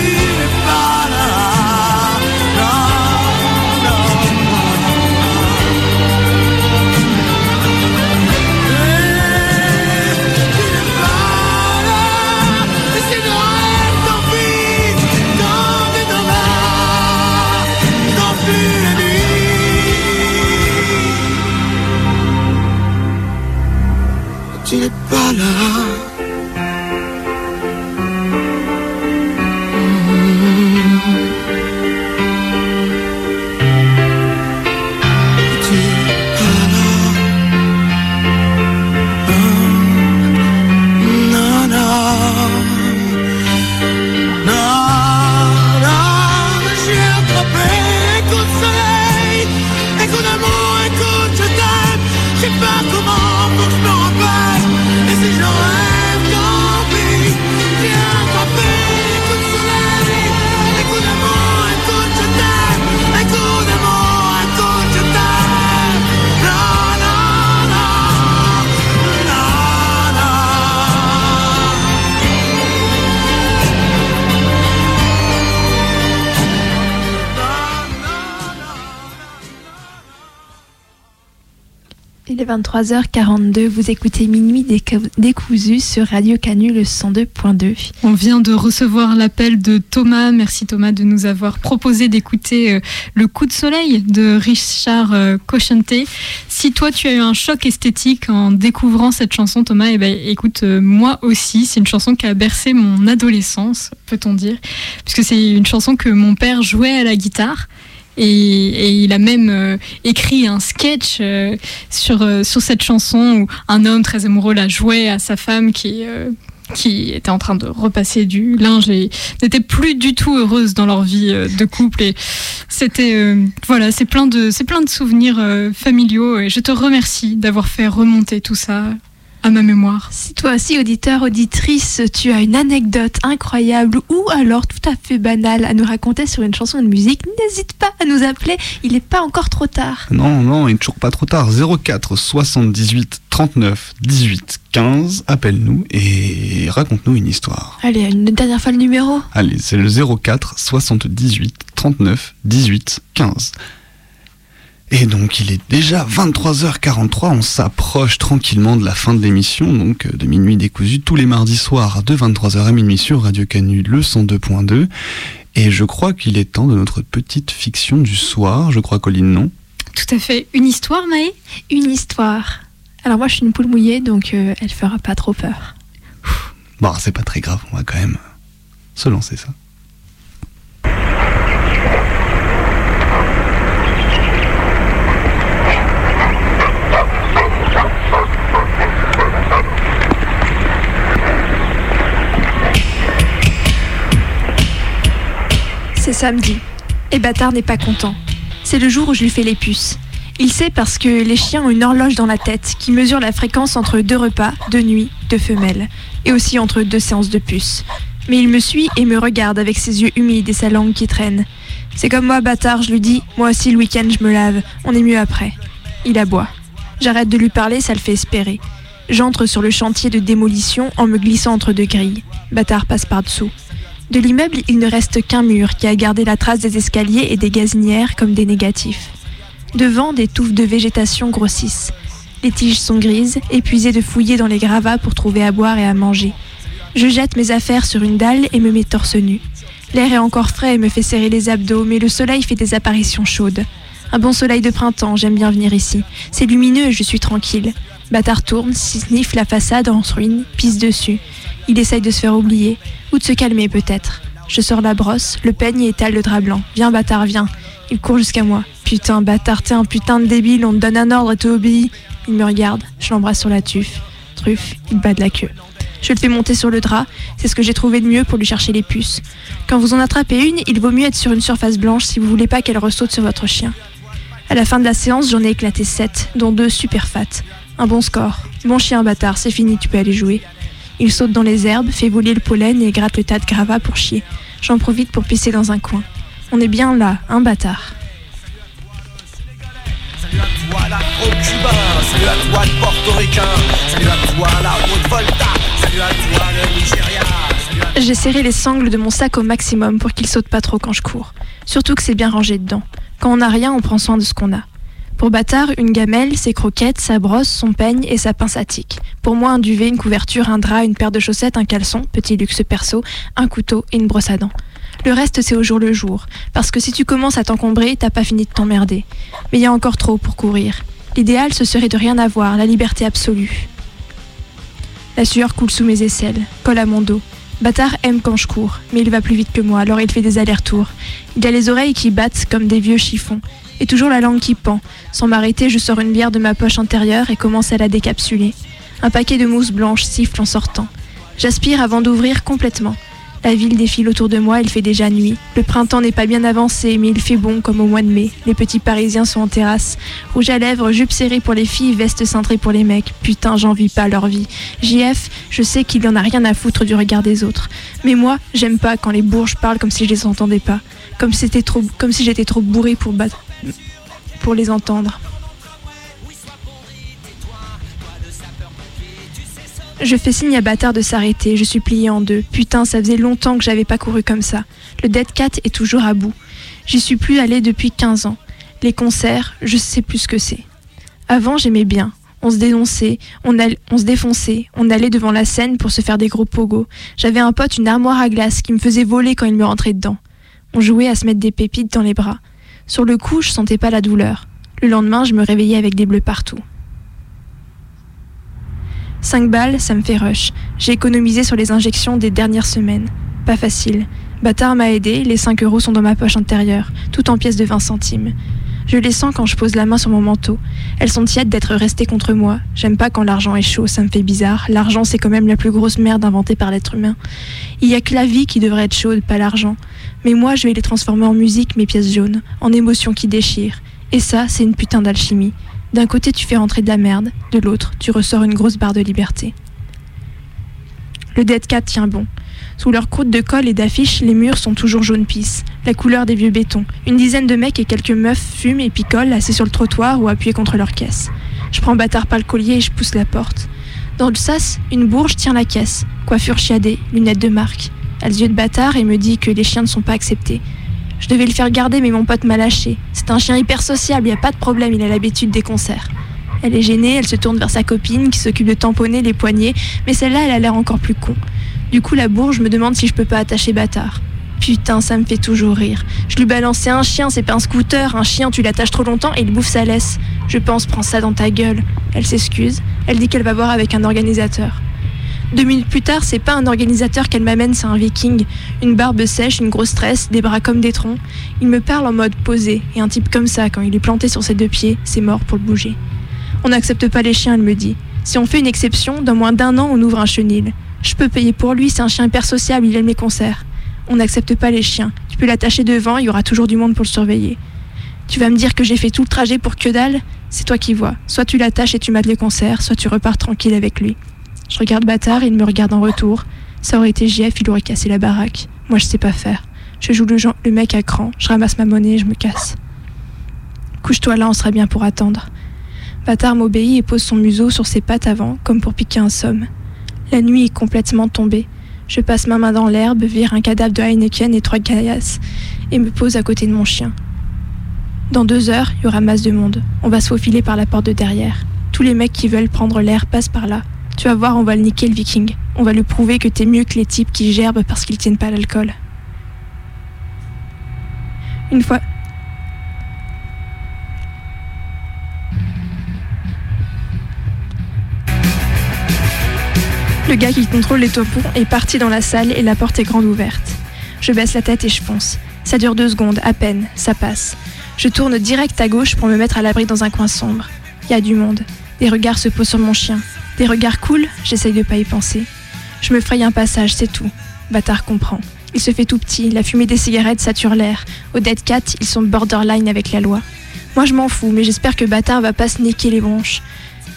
nuit. 23h42, vous écoutez Minuit décou- décousu sur Radio Canu le 102.2. On vient de recevoir l'appel de Thomas. Merci Thomas de nous avoir proposé d'écouter euh, Le coup de soleil de Richard euh, Cochente. Si toi tu as eu un choc esthétique en découvrant cette chanson Thomas, eh ben, écoute, euh, moi aussi, c'est une chanson qui a bercé mon adolescence, peut-on dire, puisque c'est une chanson que mon père jouait à la guitare. Et, il a même euh, écrit un sketch euh, sur, euh, sur cette chanson où un homme très amoureux la jouait à sa femme qui, qui était en train de repasser du linge et n'était plus du tout heureuse dans leur vie de couple. Et c'était voilà, c'est plein de plein de souvenirs familiaux. Et je te remercie d'avoir fait remonter tout ça à ma mémoire. Si toi aussi, auditeur, auditrice, tu as une anecdote incroyable ou alors tout à fait banale à nous raconter sur une chanson de musique, n'hésite pas à nous appeler, il n'est pas encore trop tard. Non, non, il n'est toujours pas trop tard. 04 78 39 18 15. Appelle-nous et raconte-nous une histoire. Allez, une dernière fois le numéro. Allez, c'est le 04 78 39 18 15. Et donc il est déjà 23h43, on s'approche tranquillement de la fin de l'émission, donc euh, de minuit décousu tous les mardis soirs de 23h à minuit sur Radio Canu le 102.2. Et je crois qu'il est temps de notre petite fiction du soir, je crois Colline, non? Tout à fait. Une histoire, Maë? Une histoire. Alors moi, je suis une poule mouillée, donc euh, elle fera pas trop peur. Bon, c'est pas très grave, on va quand même se lancer ça. C'est samedi. Et Bâtard n'est pas content. C'est le jour où je lui fais les puces. Il sait parce que les chiens ont une horloge dans la tête qui mesure la fréquence entre deux repas, deux nuits, deux femelles, et aussi entre deux séances de puces. Mais il me suit et me regarde avec ses yeux humides et sa langue qui traîne. C'est comme moi, bâtard, je lui dis, moi aussi le week-end je me lave, on est mieux après. Il aboie. J'arrête de lui parler, ça le fait espérer. J'entre sur le chantier de démolition en me glissant entre deux grilles. Bâtard passe par-dessous. De l'immeuble, il ne reste qu'un mur qui a gardé la trace des escaliers et des gazinières comme des négatifs. Devant, des touffes de végétation grossissent. Les tiges sont grises, épuisées de fouiller dans les gravats pour trouver à boire et à manger. Je jette mes affaires sur une dalle et me mets torse nu. L'air est encore frais et me fait serrer les abdos, mais le soleil fait des apparitions chaudes. Un bon soleil de printemps, j'aime bien venir ici. C'est lumineux je suis tranquille. Bâtard tourne, sniffe la façade en ruine, pisse dessus. Il essaye de se faire oublier, ou de se calmer peut-être. Je sors la brosse, le peigne et étale le drap blanc. Viens, bâtard, viens. Il court jusqu'à moi. Putain, bâtard, t'es un putain de débile, on te donne un ordre et tu obéis. Il me regarde, je l'embrasse sur la tuffe. Truffe, il bat de la queue. Je le fais monter sur le drap, c'est ce que j'ai trouvé de mieux pour lui chercher les puces. Quand vous en attrapez une, il vaut mieux être sur une surface blanche si vous voulez pas qu'elle ressaute sur votre chien. À la fin de la séance, j'en ai éclaté 7, dont deux super fat. Un bon score. Bon chien bâtard, c'est fini, tu peux aller jouer. Il saute dans les herbes, fait voler le pollen et gratte le tas de gravats pour chier. J'en profite pour pisser dans un coin. On est bien là, un bâtard. Salut à toi l'afro-cubain, salut à toi le portoricain, salut à toi la Haute-Volta, salut à toi le Nigeria. salut à- J'ai serré les sangles de mon sac au maximum pour qu'il saute pas trop quand je cours. Surtout que c'est bien rangé dedans. Quand on n'a rien, on prend soin de ce qu'on a. Pour Bâtard, une gamelle, ses croquettes, sa brosse, son peigne et sa pince à tic. Pour moi, un duvet, une couverture, un drap, une paire de chaussettes, un caleçon, petit luxe perso, un couteau et une brosse à dents. Le reste, c'est au jour le jour. Parce que si tu commences à t'encombrer, t'as pas fini de t'emmerder. Mais il y a encore trop pour courir. L'idéal, ce serait de rien avoir, la liberté absolue. La sueur coule sous mes aisselles, colle à mon dos. Bâtard aime quand je cours, mais il va plus vite que moi, alors il fait des allers-retours. Il a les oreilles qui battent comme des vieux chiffons, et toujours la langue qui pend. Sans m'arrêter, je sors une bière de ma poche intérieure et commence à la décapsuler. Un paquet de mousse blanche siffle en sortant. J'aspire avant d'ouvrir complètement. La ville défile autour de moi, il fait déjà nuit. Le printemps n'est pas bien avancé, mais il fait bon comme au mois de mai. Les petits parisiens sont en terrasse. Rouge à lèvres, jupe serrée pour les filles, veste cintrée pour les mecs. Putain, j'envie pas leur vie. JF, je sais qu'il en a rien à foutre du regard des autres. Mais moi, j'aime pas quand les bourges parlent comme si je les entendais pas. Comme c'était trop, comme si j'étais trop bourré pour, battre, pour les entendre. Je fais signe à Bâtard de s'arrêter, je suis pliée en deux. Putain, ça faisait longtemps que j'avais pas couru comme ça. Le Dead Cat est toujours à bout. J'y suis plus allée depuis 15 ans. Les concerts, je sais plus ce que c'est. Avant, j'aimais bien. On se dénonçait, on, on se défonçait, on allait devant la scène pour se faire des gros pogos. J'avais un pote, une armoire à glace, qui me faisait voler quand il me rentrait dedans. On jouait à se mettre des pépites dans les bras. Sur le coup, je sentais pas la douleur. Le lendemain, je me réveillais avec des bleus partout. 5 balles, ça me fait rush. J'ai économisé sur les injections des dernières semaines. Pas facile. Bâtard m'a aidé, les 5 euros sont dans ma poche intérieure, tout en pièces de 20 centimes. Je les sens quand je pose la main sur mon manteau. Elles sont tièdes d'être restées contre moi. J'aime pas quand l'argent est chaud, ça me fait bizarre. L'argent, c'est quand même la plus grosse merde inventée par l'être humain. Il y a que la vie qui devrait être chaude, pas l'argent. Mais moi, je vais les transformer en musique, mes pièces jaunes, en émotions qui déchirent. Et ça, c'est une putain d'alchimie. D'un côté, tu fais rentrer de la merde, de l'autre, tu ressors une grosse barre de liberté. Le Dead Cat tient bon. Sous leur croûte de colle et d'affiches, les murs sont toujours jaune pisse, la couleur des vieux bétons. Une dizaine de mecs et quelques meufs fument et picolent assis sur le trottoir ou appuyés contre leur caisse. Je prends bâtard par le collier et je pousse la porte. Dans le sas, une bourge tient la caisse, coiffure chiadée, lunettes de marque. Elle yeux de bâtard et me dit que les chiens ne sont pas acceptés. Je devais le faire garder, mais mon pote m'a lâché. C'est un chien hyper sociable, y a pas de problème, il a l'habitude des concerts. Elle est gênée, elle se tourne vers sa copine qui s'occupe de tamponner les poignets, mais celle-là, elle a l'air encore plus con. Du coup, la bourge me demande si je peux pas attacher bâtard. Putain, ça me fait toujours rire. Je lui balançais un chien, c'est pas un scooter. Un chien, tu l'attaches trop longtemps et il bouffe sa laisse. Je pense, prends ça dans ta gueule. Elle s'excuse. Elle dit qu'elle va voir avec un organisateur. Deux minutes plus tard, c'est pas un organisateur qu'elle m'amène, c'est un viking. Une barbe sèche, une grosse tresse, des bras comme des troncs. Il me parle en mode posé, et un type comme ça, quand il est planté sur ses deux pieds, c'est mort pour le bouger. On n'accepte pas les chiens, elle me dit. Si on fait une exception, dans moins d'un an, on ouvre un chenil. Je peux payer pour lui, c'est un chien hyper sociable, il aime les concerts. On n'accepte pas les chiens. Tu peux l'attacher devant, il y aura toujours du monde pour le surveiller. Tu vas me dire que j'ai fait tout le trajet pour que dalle? C'est toi qui vois. Soit tu l'attaches et tu mates les concerts, soit tu repars tranquille avec lui. Je regarde bâtard il me regarde en retour. Ça aurait été JF, il aurait cassé la baraque. Moi, je sais pas faire. Je joue le, le mec à cran, je ramasse ma monnaie et je me casse. Couche-toi là, on sera bien pour attendre. Bâtard m'obéit et pose son museau sur ses pattes avant, comme pour piquer un somme. La nuit est complètement tombée. Je passe ma main dans l'herbe, vire un cadavre de Heineken et trois caillasses, et me pose à côté de mon chien. Dans deux heures, il y aura masse de monde. On va se faufiler par la porte de derrière. Tous les mecs qui veulent prendre l'air passent par là. Tu vas voir, on va le niquer le viking. On va lui prouver que t'es mieux que les types qui gerbent parce qu'ils tiennent pas l'alcool. Une fois. Le gars qui contrôle les tampons est parti dans la salle et la porte est grande ouverte. Je baisse la tête et je fonce. Ça dure deux secondes, à peine, ça passe. Je tourne direct à gauche pour me mettre à l'abri dans un coin sombre. Il y a du monde. Des regards se posent sur mon chien. Des regards cool, j'essaye de pas y penser. Je me fraye un passage, c'est tout. Bâtard comprend. Il se fait tout petit, la fumée des cigarettes sature l'air. Au Dead Cat, ils sont borderline avec la loi. Moi je m'en fous, mais j'espère que Bâtard va pas se niquer les bronches.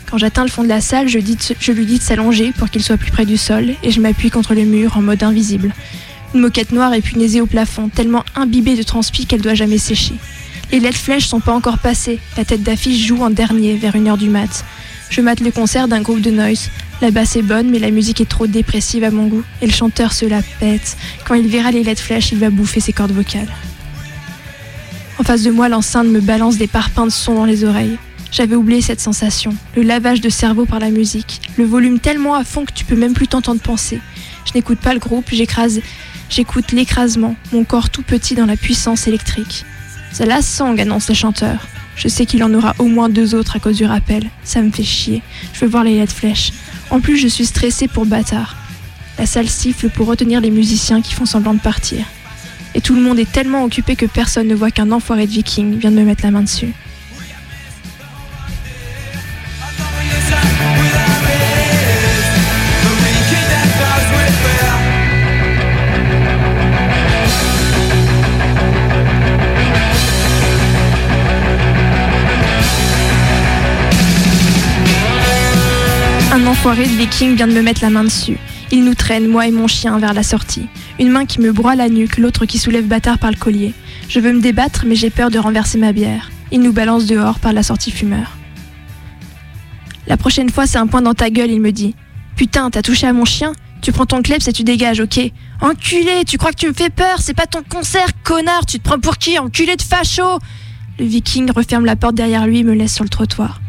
Quand j'atteins le fond de la salle, je, lui dis de s'allonger pour qu'il soit plus près du sol et je m'appuie contre le mur en mode invisible. Une moquette noire est punaisée au plafond, tellement imbibée de transpi qu'elle doit jamais sécher. Les LED flèches sont pas encore passées, la tête d'affiche joue en dernier vers une heure du mat. Je mate le concert d'un groupe de noise. La basse est bonne, mais la musique est trop dépressive à mon goût, et le chanteur se la pète. Quand il verra les LED flèches, il va bouffer ses cordes vocales. En face de moi, l'enceinte me balance des parpaings de son dans les oreilles. J'avais oublié cette sensation, le lavage de cerveau par la musique, le volume tellement à fond que tu peux même plus t'entendre penser. Je n'écoute pas le groupe, j'écrase, j'écoute l'écrasement, mon corps tout petit dans la puissance électrique. Ça la sang, annonce le chanteur. Je sais qu'il en aura au moins deux autres à cause du rappel. Ça me fait chier. Je veux voir les LED flèches. En plus, je suis stressée pour bâtard. La salle siffle pour retenir les musiciens qui font semblant de partir. Et tout le monde est tellement occupé que personne ne voit qu'un enfoiré de viking vient de me mettre la main dessus. Un enfoiré de viking vient de me mettre la main dessus. Il nous traîne, moi et mon chien, vers la sortie. Une main qui me broie la nuque, l'autre qui soulève bâtard par le collier. Je veux me débattre, mais j'ai peur de renverser ma bière. Il nous balance dehors par la sortie fumeur. La prochaine fois, c'est un point dans ta gueule, il me dit. Putain, t'as touché à mon chien Tu prends ton kleps et tu dégages, ok Enculé, tu crois que tu me fais peur C'est pas ton concert, connard Tu te prends pour qui Enculé de facho? Le viking referme la porte derrière lui et me laisse sur le trottoir.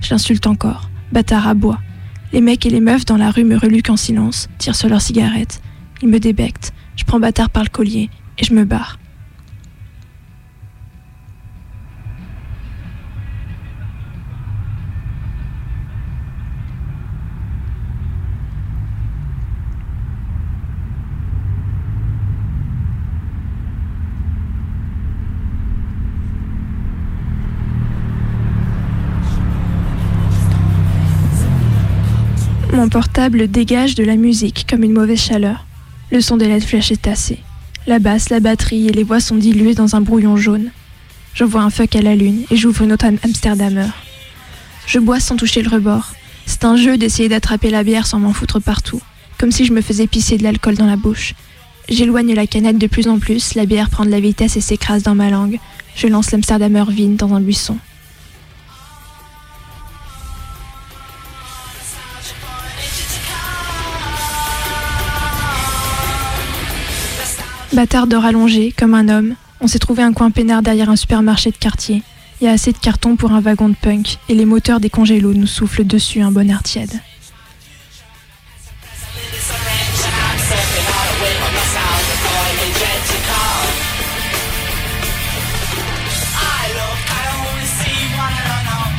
Je l'insulte encore. Bâtard à bois. Les mecs et les meufs dans la rue me reluquent en silence, tirent sur leurs cigarettes. Ils me débectent. Je prends bâtard par le collier et je me barre. Mon portable dégage de la musique comme une mauvaise chaleur. Le son des LED flash est tassé. La basse, la batterie et les voix sont diluées dans un brouillon jaune. J'envoie un fuck à la lune et j'ouvre une autre Am- Amsterdamer. Je bois sans toucher le rebord. C'est un jeu d'essayer d'attraper la bière sans m'en foutre partout, comme si je me faisais pisser de l'alcool dans la bouche. J'éloigne la canette de plus en plus, la bière prend de la vitesse et s'écrase dans ma langue. Je lance l'Amsterdamer vine dans un buisson. Bâtard dort allongé, comme un homme. On s'est trouvé un coin peinard derrière un supermarché de quartier. Il y a assez de carton pour un wagon de punk, et les moteurs des congélos nous soufflent dessus un bon air tiède.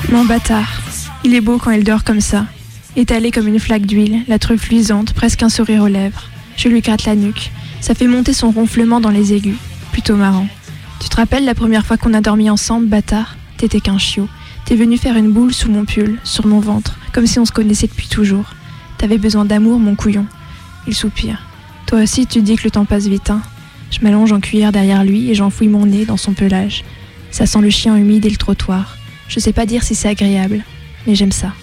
Mon bâtard, il est beau quand il dort comme ça, étalé comme une flaque d'huile, la truffe luisante, presque un sourire aux lèvres. Je lui gratte la nuque. Ça fait monter son ronflement dans les aigus. Plutôt marrant. Tu te rappelles la première fois qu'on a dormi ensemble, bâtard? T'étais qu'un chiot. T'es venu faire une boule sous mon pull, sur mon ventre, comme si on se connaissait depuis toujours. T'avais besoin d'amour, mon couillon. Il soupire. Toi aussi, tu dis que le temps passe vite, hein Je m'allonge en cuillère derrière lui et j'enfouis mon nez dans son pelage. Ça sent le chien humide et le trottoir. Je sais pas dire si c'est agréable, mais j'aime ça.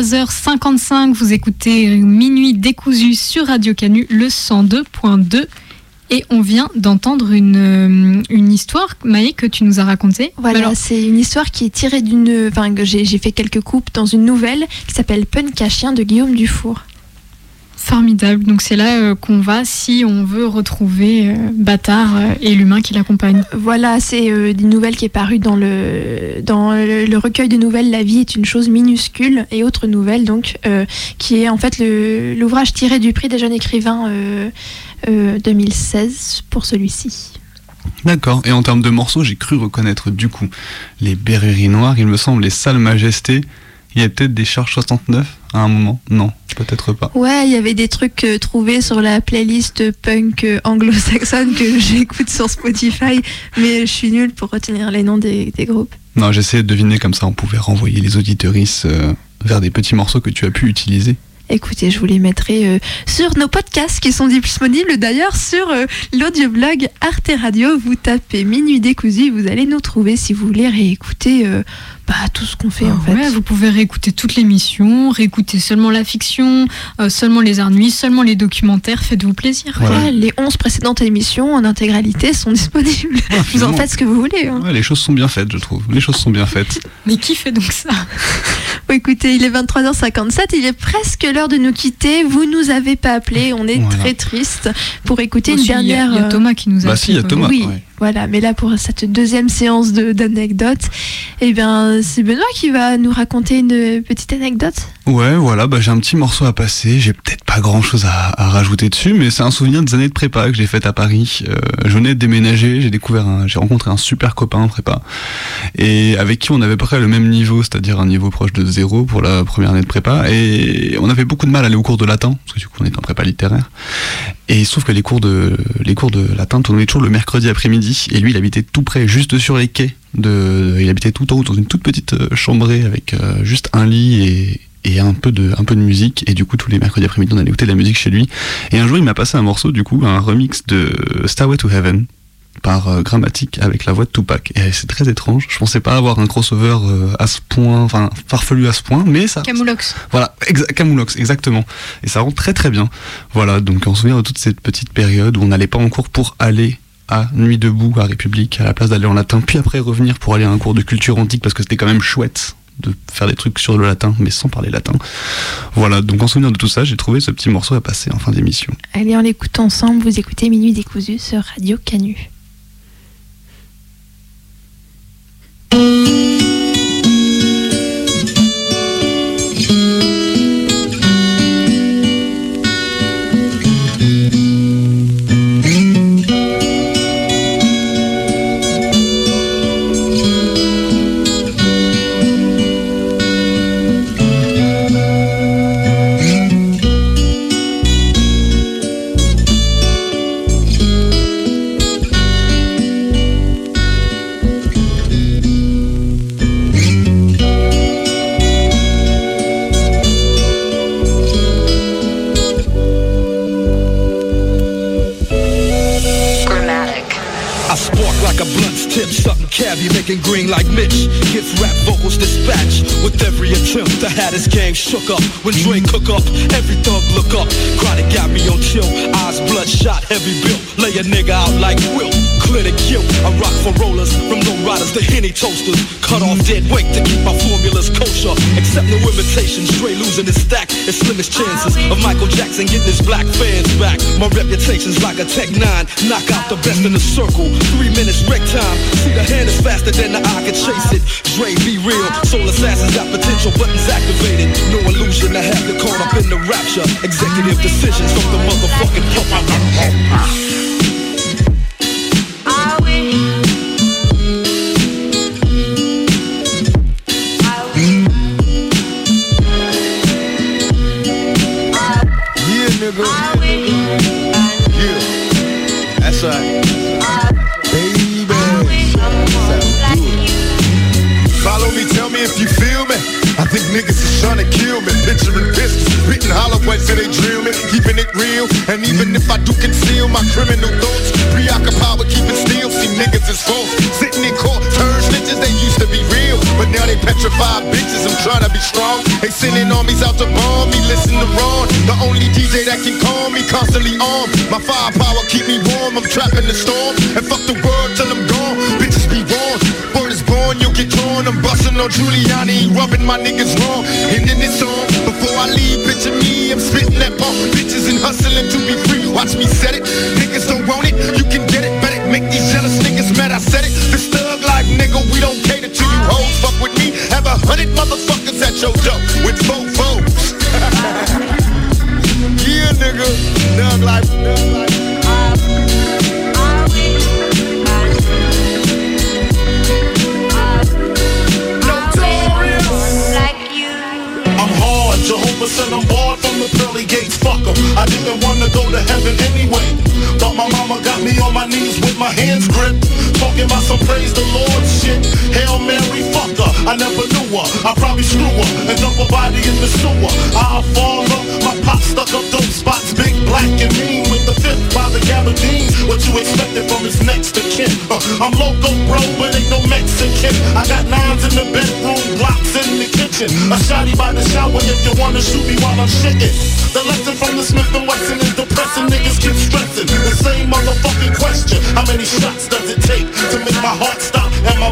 23h55, vous écoutez Minuit décousu sur Radio Canu, le 102.2. Et on vient d'entendre une, euh, une histoire, Maë, que tu nous as racontée. Voilà, c'est une histoire qui est tirée d'une. Enfin, j'ai fait quelques coupes dans une nouvelle qui s'appelle Punk à chien de Guillaume Dufour. Formidable. Donc c'est là euh, qu'on va si on veut retrouver euh, Bâtard euh, et l'humain qui l'accompagne. Voilà, c'est euh, une nouvelle qui est parue dans le dans le, le recueil de nouvelles La vie est une chose minuscule et autre nouvelle donc euh, qui est en fait l'ouvrage tiré du prix des jeunes écrivains euh, euh, 2016 pour celui-ci. D'accord. Et en termes de morceaux, j'ai cru reconnaître du coup les Berreries Noires, il me semble, les Salles Majestés. Il y a peut-être des Charges 69 à un moment Non, peut-être pas. Ouais, il y avait des trucs euh, trouvés sur la playlist punk euh, anglo-saxonne que j'écoute sur Spotify, mais je suis nulle pour retenir les noms des, des groupes. Non, j'essayais de deviner comme ça, on pouvait renvoyer les auditeuristes euh, vers des petits morceaux que tu as pu utiliser. Écoutez, je vous les mettrai euh, sur nos podcasts qui sont disponibles d'ailleurs sur euh, l'audioblog Arte Radio. Vous tapez Minuit décousu, vous allez nous trouver si vous voulez réécouter euh, bah, tout ce qu'on fait en fait. Ouais, vous pouvez réécouter toute l'émission, réécouter seulement la fiction, euh, seulement les arts nuits, seulement les documentaires. Faites-vous plaisir. Voilà, les 11 précédentes émissions en intégralité sont disponibles. vous en faites ce que vous voulez. hein. Ouais, les choses sont bien faites, je trouve. Les choses sont bien faites. Mais qui fait donc ça? Bon, écoutez, il est 23h57, il est presque l'heure de nous quitter. Vous nous avez pas appelé, on est Voilà. très triste pour écouter une dernière. il y a euh, Thomas qui nous a Bah si, il y a appelé, Thomas. Oui, ouais. Voilà. Mais là, pour cette deuxième séance d'anecdotes, eh bien, c'est Benoît qui va nous raconter une petite anecdote. Ouais, voilà, bah, j'ai un petit morceau à passer. J'ai peut-être pas grand chose à, rajouter dessus, mais c'est un souvenir des années de prépa que j'ai faites à Paris. Euh, je venais de déménager, j'ai découvert j'ai rencontré un super copain en prépa, et avec qui on avait à peu près le même niveau, c'est-à-dire un niveau proche de zéro pour la première année de prépa, et on avait beaucoup de mal à aller aux cours de latin, parce que du coup on était en prépa littéraire. Et il se trouve que les tournaient de, les cours de latin tournaient toujours le mercredi après-midi, et lui il habitait tout près, juste sur les quais. De, il habitait tout en haut dans une toute petite euh, chambrée avec euh, juste un lit et, et un peu de un peu de musique et du coup tous les mercredis après-midi on allait écouter de la musique chez lui et un jour il m'a passé un morceau du coup un remix de Starway to Heaven par euh, Grammatic avec la voix de Tupac et c'est très étrange je pensais pas avoir un crossover euh, à ce point enfin farfelu à ce point mais ça Camoulox. voilà, exa- Camoulox, exactement. Et ça rend très très bien. Voilà, donc on se souvient de toute cette petite période où on n'allait pas en cours pour aller à Nuit debout à République à la place d'aller en latin, puis après revenir pour aller à un cours de culture antique parce que c'était quand même chouette de faire des trucs sur le latin, mais sans parler latin. Voilà, donc en souvenir de tout ça, j'ai trouvé ce petit morceau à passer en fin d'émission. Allez, on l'écoute ensemble. Vous écoutez Minuit décousu sur Radio Canu. The game shook up when Dre cook up. Every thug look up. Chronic got me on chill, eyes bloodshot, heavy built. Lay a nigga out like Will. Clear the kill. I rock for rollers, from low riders to henny toasters. Cut off dead weight to keep my formulas kosher. Accept no imitations, Dre losing his stack. It's slimmest chances of Michael Jackson getting his black fans back. My reputation's like a Tech 9. Knock out the best in the circle. Three minutes wreck time. See the hand is faster than the eye can chase it. Dre be real. Soul assassins got potential buttons activated. No illusion to have you caught up in the rapture. Executive decisions from the motherfucking puppet. Constantly armed. My firepower keep me warm. I'm trapping the storm. And fuck the world till I'm gone. Bitches be warned. Word is born, you'll get torn. I'm busting on Giuliani, rubbing my niggas wrong. Then it's on. Before I leave, picture me, I'm spitting that pump. Bitches and hustling to be free. Watch me set it. Niggas don't want it, you can get it. Bet it make these jealous niggas mad. I said it. This thug life, nigga, we don't cater to you hoes. Fuck with me, have a hundred motherfuckers at your door with four nigga, thug life, thug life. I'm hard, Jehovah said I'm barred from the pearly gates, fuck 'em. I didn't wanna go to heaven anyway. Thought my mama got me on my knees with my hands gripped. Talking about some praise the Lord shit. Hail Mary, fuck her. I never knew her. I probably screw her and dump her body in the sewer. I fall father, my pop stuck up those spots, big black and mean with the fifth by the gabardine. What you expected from his next to kin? Uh, I'm loco, bro, but ain't no Mexican. I got nines in the bedroom, blocks in the kitchen. A shotty by the shower if you wanna shoot me while I'm shitting. The lesson from the Smith and Wesson is depressing. Niggas keep stressing the same motherfucking question. How many shots does it take to make my heart stop and my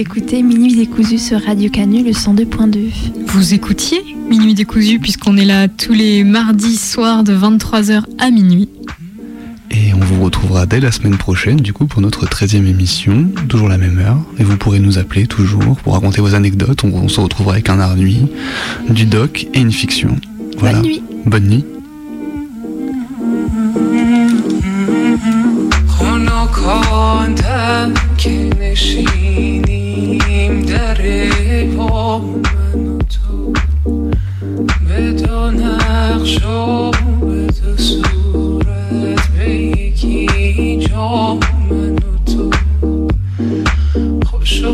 écoutez Minuit décousu sur Radio Canu, le 102.2. Vous écoutiez Minuit décousu puisqu'on est là tous les mardis soirs de 23h à minuit. Et on vous retrouvera dès la semaine prochaine, du coup, pour notre 13e émission, toujours la même heure. Et vous pourrez nous appeler toujours pour raconter vos anecdotes. On, on se retrouvera avec un art nuit, du doc et une fiction. Voilà. Bonne nuit. Bonne nuit. خنکاندم که نشینیم سر پا من تو. به دو نقش و به دو صورت به من تو. خوش و